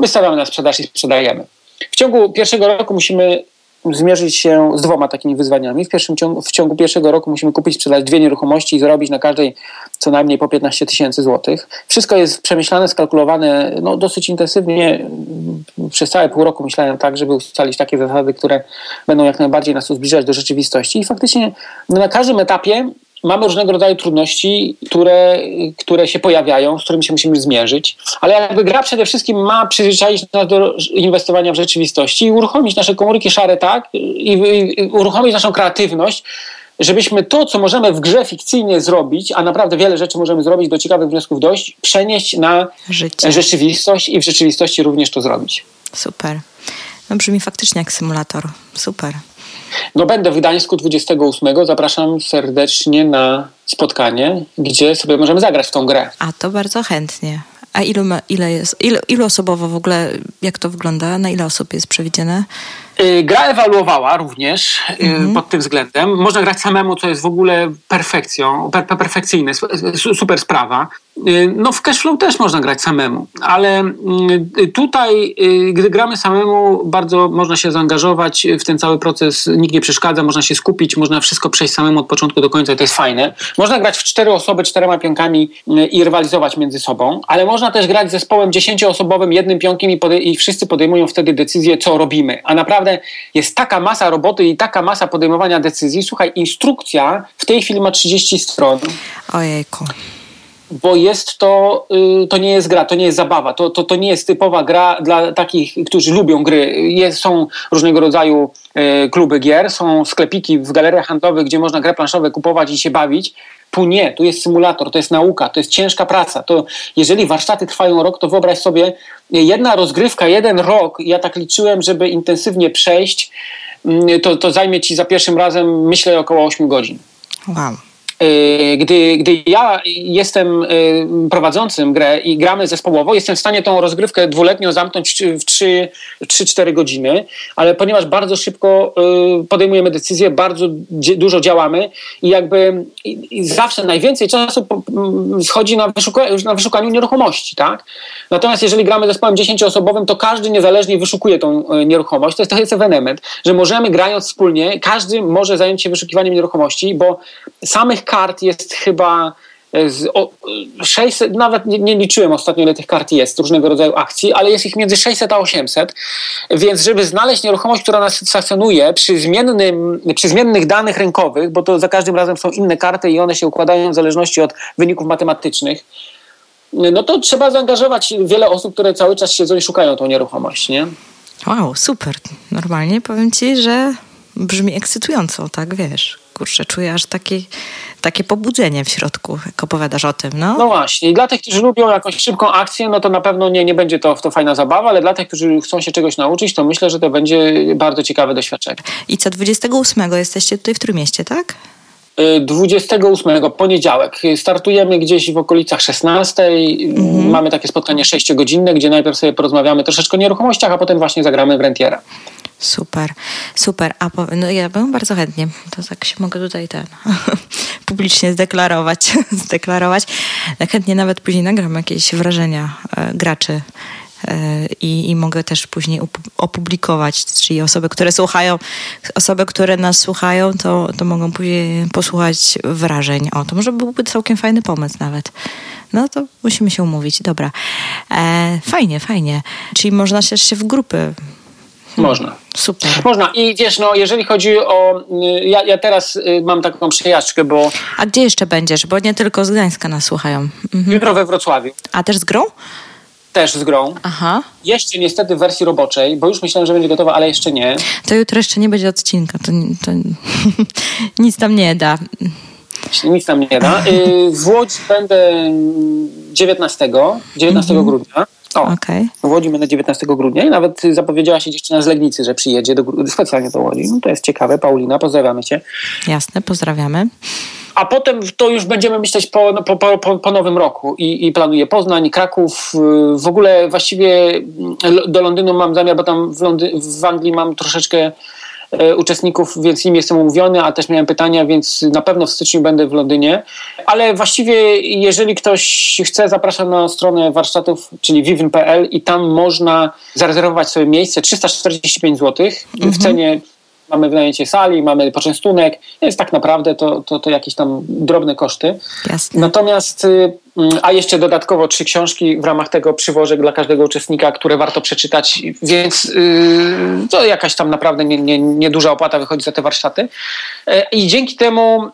wystawiamy na sprzedaż i sprzedajemy. W ciągu pierwszego roku musimy zmierzyć się z dwoma takimi wyzwaniami. W, pierwszym ciągu, w ciągu pierwszego roku musimy kupić, sprzedać dwie nieruchomości i zarobić na każdej co najmniej po 15 tysięcy złotych. Wszystko jest przemyślane, skalkulowane no, dosyć intensywnie. Przez całe pół roku myślałem tak, żeby ustalić takie zasady, które będą jak najbardziej nas zbliżać do rzeczywistości. I faktycznie no, na każdym etapie mamy różnego rodzaju trudności, które, które się pojawiają, z którymi się musimy zmierzyć, ale jakby gra przede wszystkim ma przyzwyczaić nas do inwestowania w rzeczywistości i uruchomić nasze komórki szare tak i, i uruchomić naszą kreatywność, żebyśmy to, co możemy w grze fikcyjnie zrobić, a naprawdę wiele rzeczy możemy zrobić, do ciekawych wniosków dojść, przenieść na Życie. rzeczywistość i w rzeczywistości również to zrobić. Super. No brzmi faktycznie jak symulator. Super. No będę w Gdańsku 28. Zapraszam serdecznie na spotkanie, gdzie sobie możemy zagrać w tą grę. A to bardzo chętnie. A ilu, ma, ile jest, ilu, ilu osobowo w ogóle, jak to wygląda? Na ile osób jest przewidziane? Y, gra ewaluowała również y, mhm. pod tym względem. Można grać samemu, co jest w ogóle perfekcją, per, perfekcyjne, super sprawa. Y, no w cashflow też można grać samemu, ale tutaj, gdy gramy samemu, bardzo można się zaangażować w ten cały proces, nikt nie przeszkadza, można się skupić, można wszystko przejść samemu od początku do końca to jest fajne. Można grać w cztery osoby, czterema pionkami i rywalizować między sobą, ale można też grać zespołem dziesięcioosobowym, jednym pionkiem i, i wszyscy podejmują wtedy decyzję, co robimy, a naprawdę jest taka masa roboty i taka masa podejmowania decyzji. Słuchaj, instrukcja w tej chwili ma 30 stron. Ojejku bo jest to, y, to nie jest gra, to nie jest zabawa, to, to, to nie jest typowa gra dla takich, którzy lubią gry. Jest, są różnego rodzaju y, kluby gier, są sklepiki w galeriach handlowych, gdzie można gry planszowe kupować i się bawić. Tu nie, tu jest symulator, to jest nauka, to jest ciężka praca. To jeżeli warsztaty trwają rok, to wyobraź sobie jedna rozgrywka, jeden rok, ja tak liczyłem, żeby intensywnie przejść, mm, to, to zajmie ci za pierwszym razem, myślę, około 8 godzin. Wow. Y, gdy, gdy ja jestem y, prowadzącym grę i gramy zespołowo, jestem w stanie tą rozgrywkę dwuletnią zamknąć w 3-4 godziny, ale ponieważ bardzo szybko y, podejmujemy decyzje, bardzo dużo działamy i jakby zawsze najwięcej czasu schodzi na, wyszuka na wyszukaniu nieruchomości, tak? Natomiast jeżeli gramy zespołem 10-osobowym, to każdy niezależnie wyszukuje tą nieruchomość. To jest, jest ewenement, że możemy grając wspólnie, każdy może zająć się wyszukiwaniem nieruchomości, bo samych kart jest chyba e, z, o, 600, nawet nie, nie, liczyłem ostatnio, ile tych kart jest, różnego rodzaju akcji, ale jest ich między 600 a 800, więc żeby znaleźć nieruchomość, która nas satysfakcjonuje przy, przy zmiennych danych rynkowych, bo to za każdym razem są inne karty i one się układają w zależności od wyników matematycznych, no to trzeba zaangażować wiele osób, które cały czas siedzą i szukają tą nieruchomość, nie? Wow, super. Normalnie powiem ci, że brzmi ekscytująco, tak wiesz kurczę, czuję aż takie, takie pobudzenie w środku, jak opowiadasz o tym. No. no właśnie. I dla tych, którzy lubią jakąś szybką akcję, no to na pewno nie, nie będzie to, to fajna zabawa, ale dla tych, którzy chcą się czegoś nauczyć, to myślę, że to będzie bardzo ciekawe doświadczenie. I co, 28 jesteście tutaj w Trójmieście, tak? 28 y, poniedziałek. Startujemy gdzieś w okolicach 16. Mhm. Mamy takie spotkanie 6-godzinne, gdzie najpierw sobie porozmawiamy troszeczkę o nieruchomościach, a potem właśnie zagramy w rentiera. Super, super. A po, no ja bym bardzo chętnie, to tak się mogę tutaj ten publicznie zdeklarować, zdeklarować. Chętnie nawet później nagram jakieś wrażenia e, graczy i, i mogę też później opublikować, czyli osoby, które słuchają, osoby, które nas słuchają, to, to mogą później posłuchać wrażeń. O, to może byłby całkiem fajny pomysł nawet. No to musimy się umówić, dobra. E, fajnie, fajnie. Czyli można też się w grupy Można. Super. Można. I wiesz, no, jeżeli chodzi o. y, Ja, ja teraz y, mam taką przejażdżkę, bo A gdzie jeszcze będziesz? Bo nie tylko z Gdańska nas słuchają. Mhm. jutro we Wrocławiu A też z grą? Też z grą. Aha. Jeszcze niestety w wersji roboczej, bo już myślałem, że będzie gotowa, ale jeszcze nie. To jutro jeszcze nie będzie odcinka. To, to nic tam nie da. Nic nam nie da. Y, W Łodzi będę 19, 19 grudnia. O, w Łodzi będę 19 grudnia i nawet zapowiedziała się dziewczyna z Legnicy, że przyjedzie do, specjalnie do Łodzi. No to jest ciekawe. Paulina, pozdrawiamy cię. Jasne, pozdrawiamy. A potem to już będziemy myśleć po, no, po, po, po, po nowym roku i, i planuję Poznań, Kraków. y, W ogóle właściwie mm, do Londynu mam zamiar, bo tam w, Londy- w Anglii mam troszeczkę uczestników, więc z nimi jestem umówiony, a też miałem pytania, więc na pewno w styczniu będę w Londynie. Ale właściwie jeżeli ktoś chce, zapraszam na stronę warsztatów, czyli vivin.pl i tam można zarezerwować sobie miejsce 345 zł w cenie mamy wynajęcie sali, mamy poczęstunek, więc tak naprawdę to, to, to jakieś tam drobne koszty. Jasne. Natomiast, y, mm, a jeszcze dodatkowo trzy książki w ramach tego przywożek dla każdego uczestnika, które warto przeczytać, więc y, to jakaś tam naprawdę nieduża nie, nie nieduża opłata wychodzi za te warsztaty. E, I dzięki temu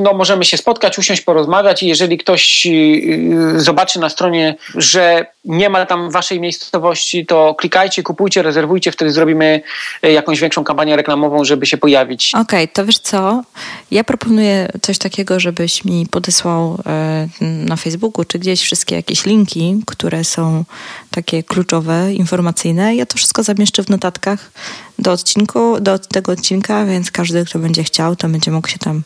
no, możemy się spotkać, usiąść, porozmawiać i jeżeli ktoś y, zobaczy na stronie, że nie ma tam waszej miejscowości, to klikajcie, kupujcie, rezerwujcie, wtedy zrobimy y, jakąś większą kampanię reklamową, żeby się pojawić. Okej, to wiesz co? Ja proponuję coś takiego, żebyś mi podesłał e, na Facebooku czy gdzieś wszystkie jakieś linki, które są takie kluczowe, informacyjne. Ja to wszystko zamieszczę w notatkach do odcinku, do tego odcinka, więc każdy, kto będzie chciał, to będzie mógł się tam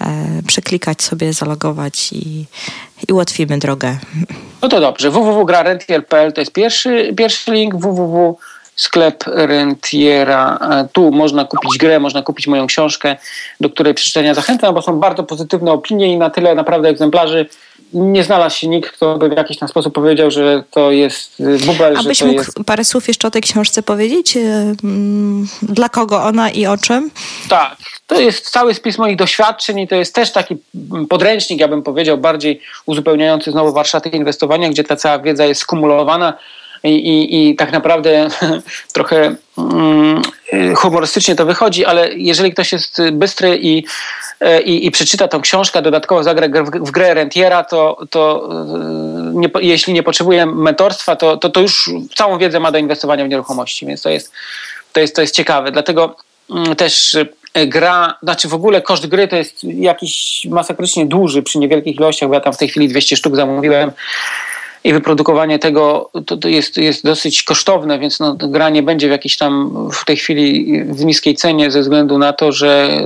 e, przeklikać sobie, zalogować i, i ułatwimy drogę. No to dobrze. www.grarentier.pl to jest pierwszy, pierwszy link. www sklep Rentiera. Tu można kupić grę, można kupić moją książkę, do której przeczytania zachęcam, bo są bardzo pozytywne opinie i na tyle naprawdę egzemplarzy nie znalazł się nikt, kto by w jakiś tam sposób powiedział, że to jest y, bubel, że Abyś mógł jest... parę słów jeszcze o tej książce powiedzieć? E, mm, Dla kogo ona i o czym? Tak, to jest cały spis moich doświadczeń i to jest też taki podręcznik, ja bym powiedział, bardziej uzupełniający znowu warsztaty inwestowania, gdzie ta cała wiedza jest skumulowana i, i, i tak naprawdę trochę mm, humorystycznie to wychodzi, ale jeżeli ktoś jest bystry i, i, i przeczyta tą książkę, dodatkowo zagra w, grę rentiera, to, to nie, jeśli nie potrzebuje mentorstwa, to, to, to już całą wiedzę ma do inwestowania w nieruchomości, więc to jest, to jest, to jest ciekawe. Dlatego mm, też gra, znaczy w ogóle koszt gry to jest jakiś masakrycznie duży przy niewielkich ilościach, bo ja tam w tej chwili 200 sztuk zamówiłem i wyprodukowanie tego to, jest, jest dosyć kosztowne, więc no, gra nie będzie w jakiejś tam w tej chwili w niskiej cenie ze względu na to, że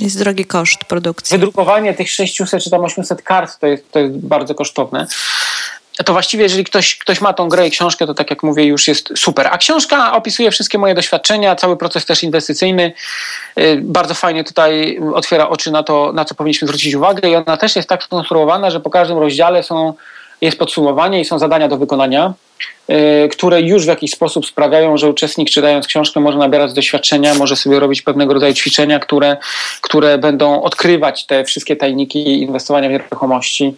Jest drogi koszt produkcji. wydrukowanie tych 600 czy tam 800 kart to jest, to jest bardzo kosztowne. To właściwie, jeżeli ktoś, ktoś ma tą grę i książkę, to tak jak mówię, już jest super. A książka opisuje wszystkie moje doświadczenia, cały proces też inwestycyjny. Yy, Bardzo fajnie tutaj otwiera oczy na to, na co powinniśmy zwrócić uwagę. I ona też jest tak skonstruowana, że po każdym rozdziale są, jest podsumowanie i są zadania do wykonania, yy, które już w jakiś sposób sprawiają, że uczestnik czytając książkę może nabierać doświadczenia, może sobie robić pewnego rodzaju ćwiczenia, które, które będą odkrywać te wszystkie tajniki inwestowania w nieruchomości.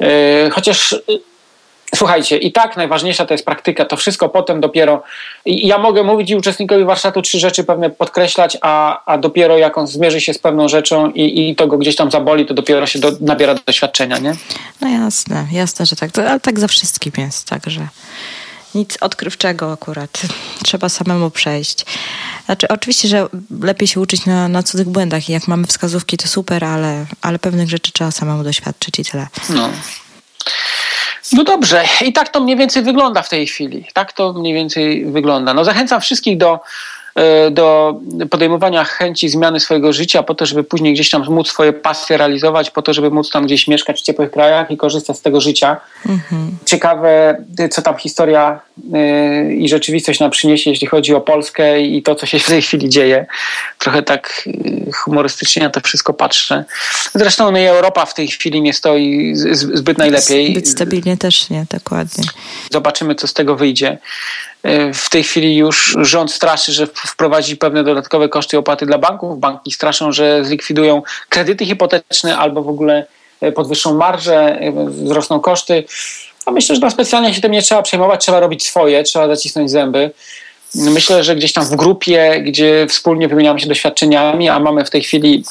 Yy, Chociaż Słuchajcie, i tak najważniejsza to jest praktyka, to wszystko potem dopiero. I ja mogę mówić i uczestnikowi warsztatu trzy rzeczy pewne podkreślać, a, a dopiero jak on zmierzy się z pewną rzeczą i, i to go gdzieś tam zaboli, to dopiero się do, nabiera doświadczenia, nie? No jasne, jasne, że tak. Ale tak za wszystkim jest, także nic odkrywczego akurat. Trzeba samemu przejść. Znaczy, oczywiście, że lepiej się uczyć na, na cudzych błędach i jak mamy wskazówki, to super, ale, ale pewnych rzeczy trzeba samemu doświadczyć i tyle. No. No dobrze, i tak to mniej więcej wygląda w tej chwili. Tak to mniej więcej wygląda. No zachęcam wszystkich do, do podejmowania chęci zmiany swojego życia po to, żeby później gdzieś tam móc swoje pasje realizować, po to, żeby móc tam gdzieś mieszkać w ciepłych krajach i korzystać z tego życia. Mhm. Ciekawe, co tam historia e, i rzeczywistość nam przyniesie, jeśli chodzi o Polskę i to, co się w tej chwili dzieje. Trochę tak e, humorystycznie na to wszystko patrzę. Zresztą no i Europa w tej chwili nie stoi zbyt najlepiej. Zbyt stabilnie też nie, dokładnie. Zobaczymy, co z tego wyjdzie. E, W tej chwili już rząd straszy, że wprowadzi pewne dodatkowe koszty i opłaty dla banków. Banki straszą, że zlikwidują kredyty hipoteczne albo w ogóle e, podwyższą marże, e, wzrosną koszty. A myślę, że tam specjalnie się tym nie trzeba przejmować, trzeba robić swoje, trzeba zacisnąć zęby. myślę, że gdzieś tam w grupie, gdzie wspólnie wymieniamy się doświadczeniami, a mamy w tej chwili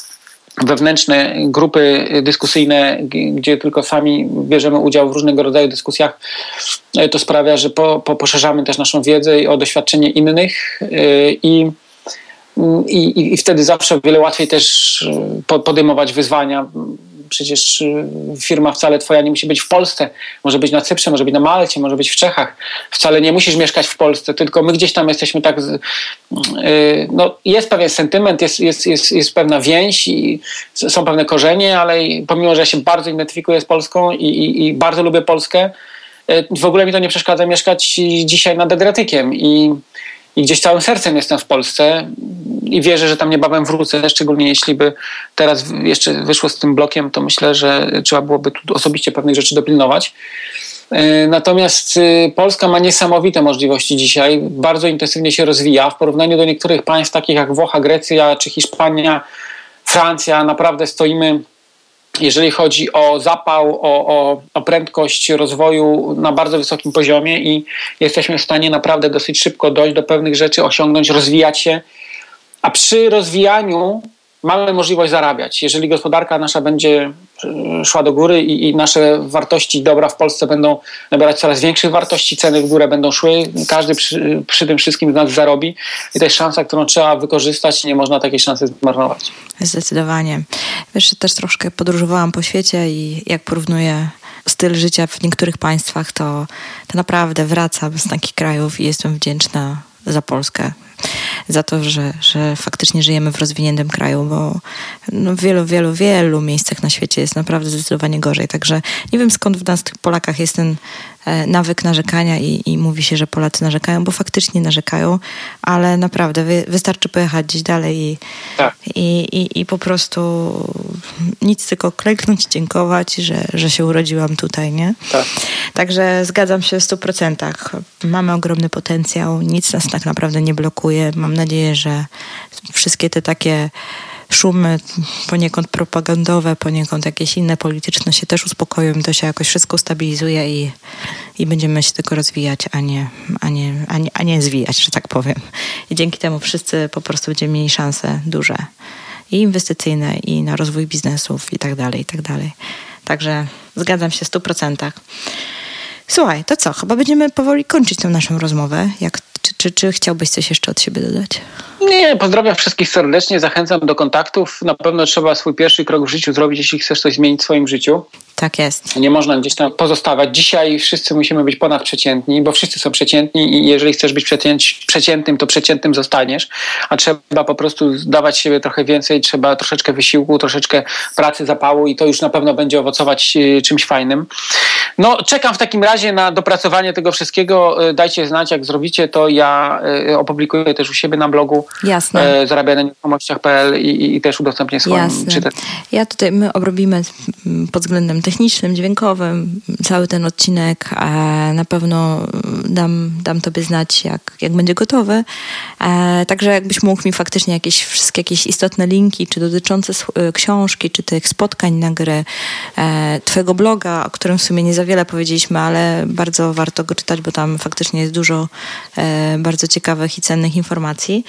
wewnętrzne grupy dyskusyjne, gdzie tylko sami bierzemy udział w różnego rodzaju dyskusjach, to sprawia, że po, po poszerzamy też naszą wiedzę o doświadczenie innych i i, i, wtedy zawsze wiele łatwiej też podejmować wyzwania przecież y, firma wcale twoja nie musi być w Polsce, może być na Cyprze, może być na Malcie, może być w Czechach. Wcale nie musisz mieszkać w Polsce, tylko my gdzieś tam jesteśmy tak, y, no jest pewien sentyment, jest, jest, jest, jest pewna więź i są pewne korzenie, ale pomimo, że ja się bardzo identyfikuję z Polską i, i, i bardzo lubię Polskę, y, w ogóle mi to nie przeszkadza mieszkać dzisiaj nad Adriatykiem i i gdzieś całym sercem jestem w Polsce i wierzę, że tam niebawem wrócę, szczególnie jeśli by teraz jeszcze wyszło z tym blokiem, to myślę, że trzeba byłoby tu osobiście pewnych rzeczy dopilnować. E, natomiast e, Polska ma niesamowite możliwości dzisiaj, bardzo intensywnie się rozwija. W porównaniu do niektórych państw takich jak Włocha, Grecja czy Hiszpania, Francja, naprawdę stoimy jeżeli chodzi o zapał, o, o, o, prędkość rozwoju na bardzo wysokim poziomie i jesteśmy w stanie naprawdę dosyć szybko dojść do pewnych rzeczy, osiągnąć, rozwijać się. A przy rozwijaniu mamy możliwość zarabiać. Jeżeli gospodarka nasza będzie szła do góry i, i, nasze wartości dobra w Polsce będą nabierać coraz większych wartości, ceny w górę będą szły, każdy przy, przy tym wszystkim z nas zarobi i to jest szansa, którą trzeba wykorzystać nie można takiej szansy zmarnować. Zdecydowanie. Wiesz, też troszkę podróżowałam po świecie i jak porównuję styl życia w niektórych państwach, to, to naprawdę wracam z takich krajów i jestem wdzięczna za Polskę za to, że, że faktycznie żyjemy w rozwiniętym kraju, bo no w wielu, wielu, wielu miejscach na świecie jest naprawdę zdecydowanie gorzej. Także nie wiem skąd w nas, tych Polakach, jest ten nawyk narzekania i, i mówi się, że Polacy narzekają, bo faktycznie narzekają, ale naprawdę wy, wystarczy pojechać gdzieś dalej i, tak. i, i, i, po prostu nic, tylko klęknąć dziękować, że, że się urodziłam tutaj, nie? Tak. Także zgadzam się w stu procentach. Mamy ogromny potencjał, nic nas tak naprawdę nie blokuje. Mam nadzieję, że wszystkie te takie szumy poniekąd propagandowe, poniekąd jakieś inne polityczne się też uspokoją, to się jakoś wszystko stabilizuje i, i będziemy się tylko rozwijać, a nie, a, nie, a, nie, a nie zwijać, że tak powiem. I dzięki temu wszyscy po prostu będziemy mieli szanse duże i inwestycyjne, i na rozwój biznesów i tak dalej, i tak dalej. Także zgadzam się w stu procentach. Słuchaj, to co? Chyba będziemy powoli kończyć tę naszą rozmowę. Jak, czy, czy, czy chciałbyś coś jeszcze od siebie dodać? Nie, pozdrawiam wszystkich serdecznie, zachęcam do kontaktów. Na pewno trzeba swój pierwszy krok w życiu zrobić, jeśli chcesz coś zmienić w swoim życiu. Tak jest. Nie można gdzieś tam pozostawać. Dzisiaj wszyscy musimy być ponadprzeciętni, bo wszyscy są przeciętni i jeżeli chcesz być przeciętnym, to przeciętnym zostaniesz, a trzeba po prostu dawać siebie trochę więcej, trzeba troszeczkę wysiłku, troszeczkę pracy, zapału i to już na pewno będzie owocować y, czymś fajnym. No, czekam w takim razie na dopracowanie tego wszystkiego. Y, dajcie znać, jak zrobicie to. Ja y, opublikuję też u siebie na blogu Jasne. zarabiać na nieruchomościach.pl i, i też udostępnię swoim Jasne. Ja tutaj, my obrobimy pod względem technicznym, dźwiękowym cały ten odcinek. Na pewno dam, dam tobie znać, jak, jak będzie gotowy. E, także jakbyś mógł mi faktycznie jakieś wszystkie jakieś istotne linki, czy dotyczące e, książki, czy tych spotkań na grę, e, twojego bloga, o którym w sumie nie za wiele powiedzieliśmy, ale bardzo warto go czytać, bo tam faktycznie jest dużo bardzo ciekawych i cennych informacji,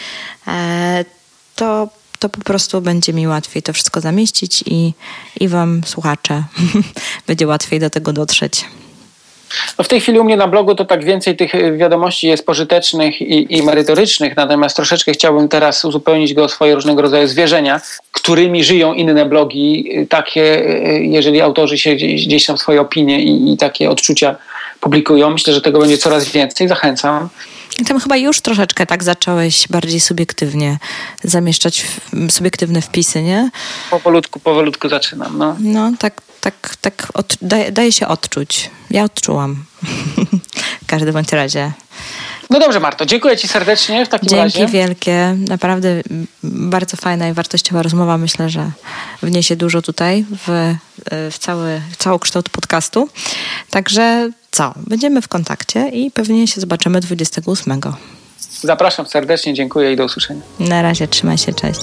to to po prostu będzie mi łatwiej to wszystko zamieścić i, i Wam, słuchacze, będzie łatwiej do tego dotrzeć. No w tej chwili u mnie na blogu to tak więcej tych wiadomości jest pożytecznych i, i, merytorycznych, natomiast troszeczkę chciałbym teraz uzupełnić go o swoje różnego rodzaju zwierzenia, którymi żyją inne blogi, takie, jeżeli autorzy się gdzieś, gdzieś tam swoje opinie i, i takie odczucia publikują. Myślę, że tego będzie coraz więcej. Zachęcam. I tam chyba już troszeczkę tak zacząłeś bardziej subiektywnie zamieszczać subiektywne wpisy, nie? Powolutku, powolutku zaczynam, no. No, tak, tak, tak od, daje, daje się odczuć. Ja odczułam. w każdym bądź razie. No dobrze, Marto, dziękuję Ci serdecznie w takim Dzięki razie. Dzięki wielkie. Naprawdę bardzo fajna i wartościowa rozmowa. Myślę, że wniesie dużo tutaj w, w, cały, w cały kształt podcastu. Także co? Będziemy w kontakcie i pewnie się zobaczymy 28. Zapraszam serdecznie, dziękuję i do usłyszenia. Na razie, trzymaj się, cześć.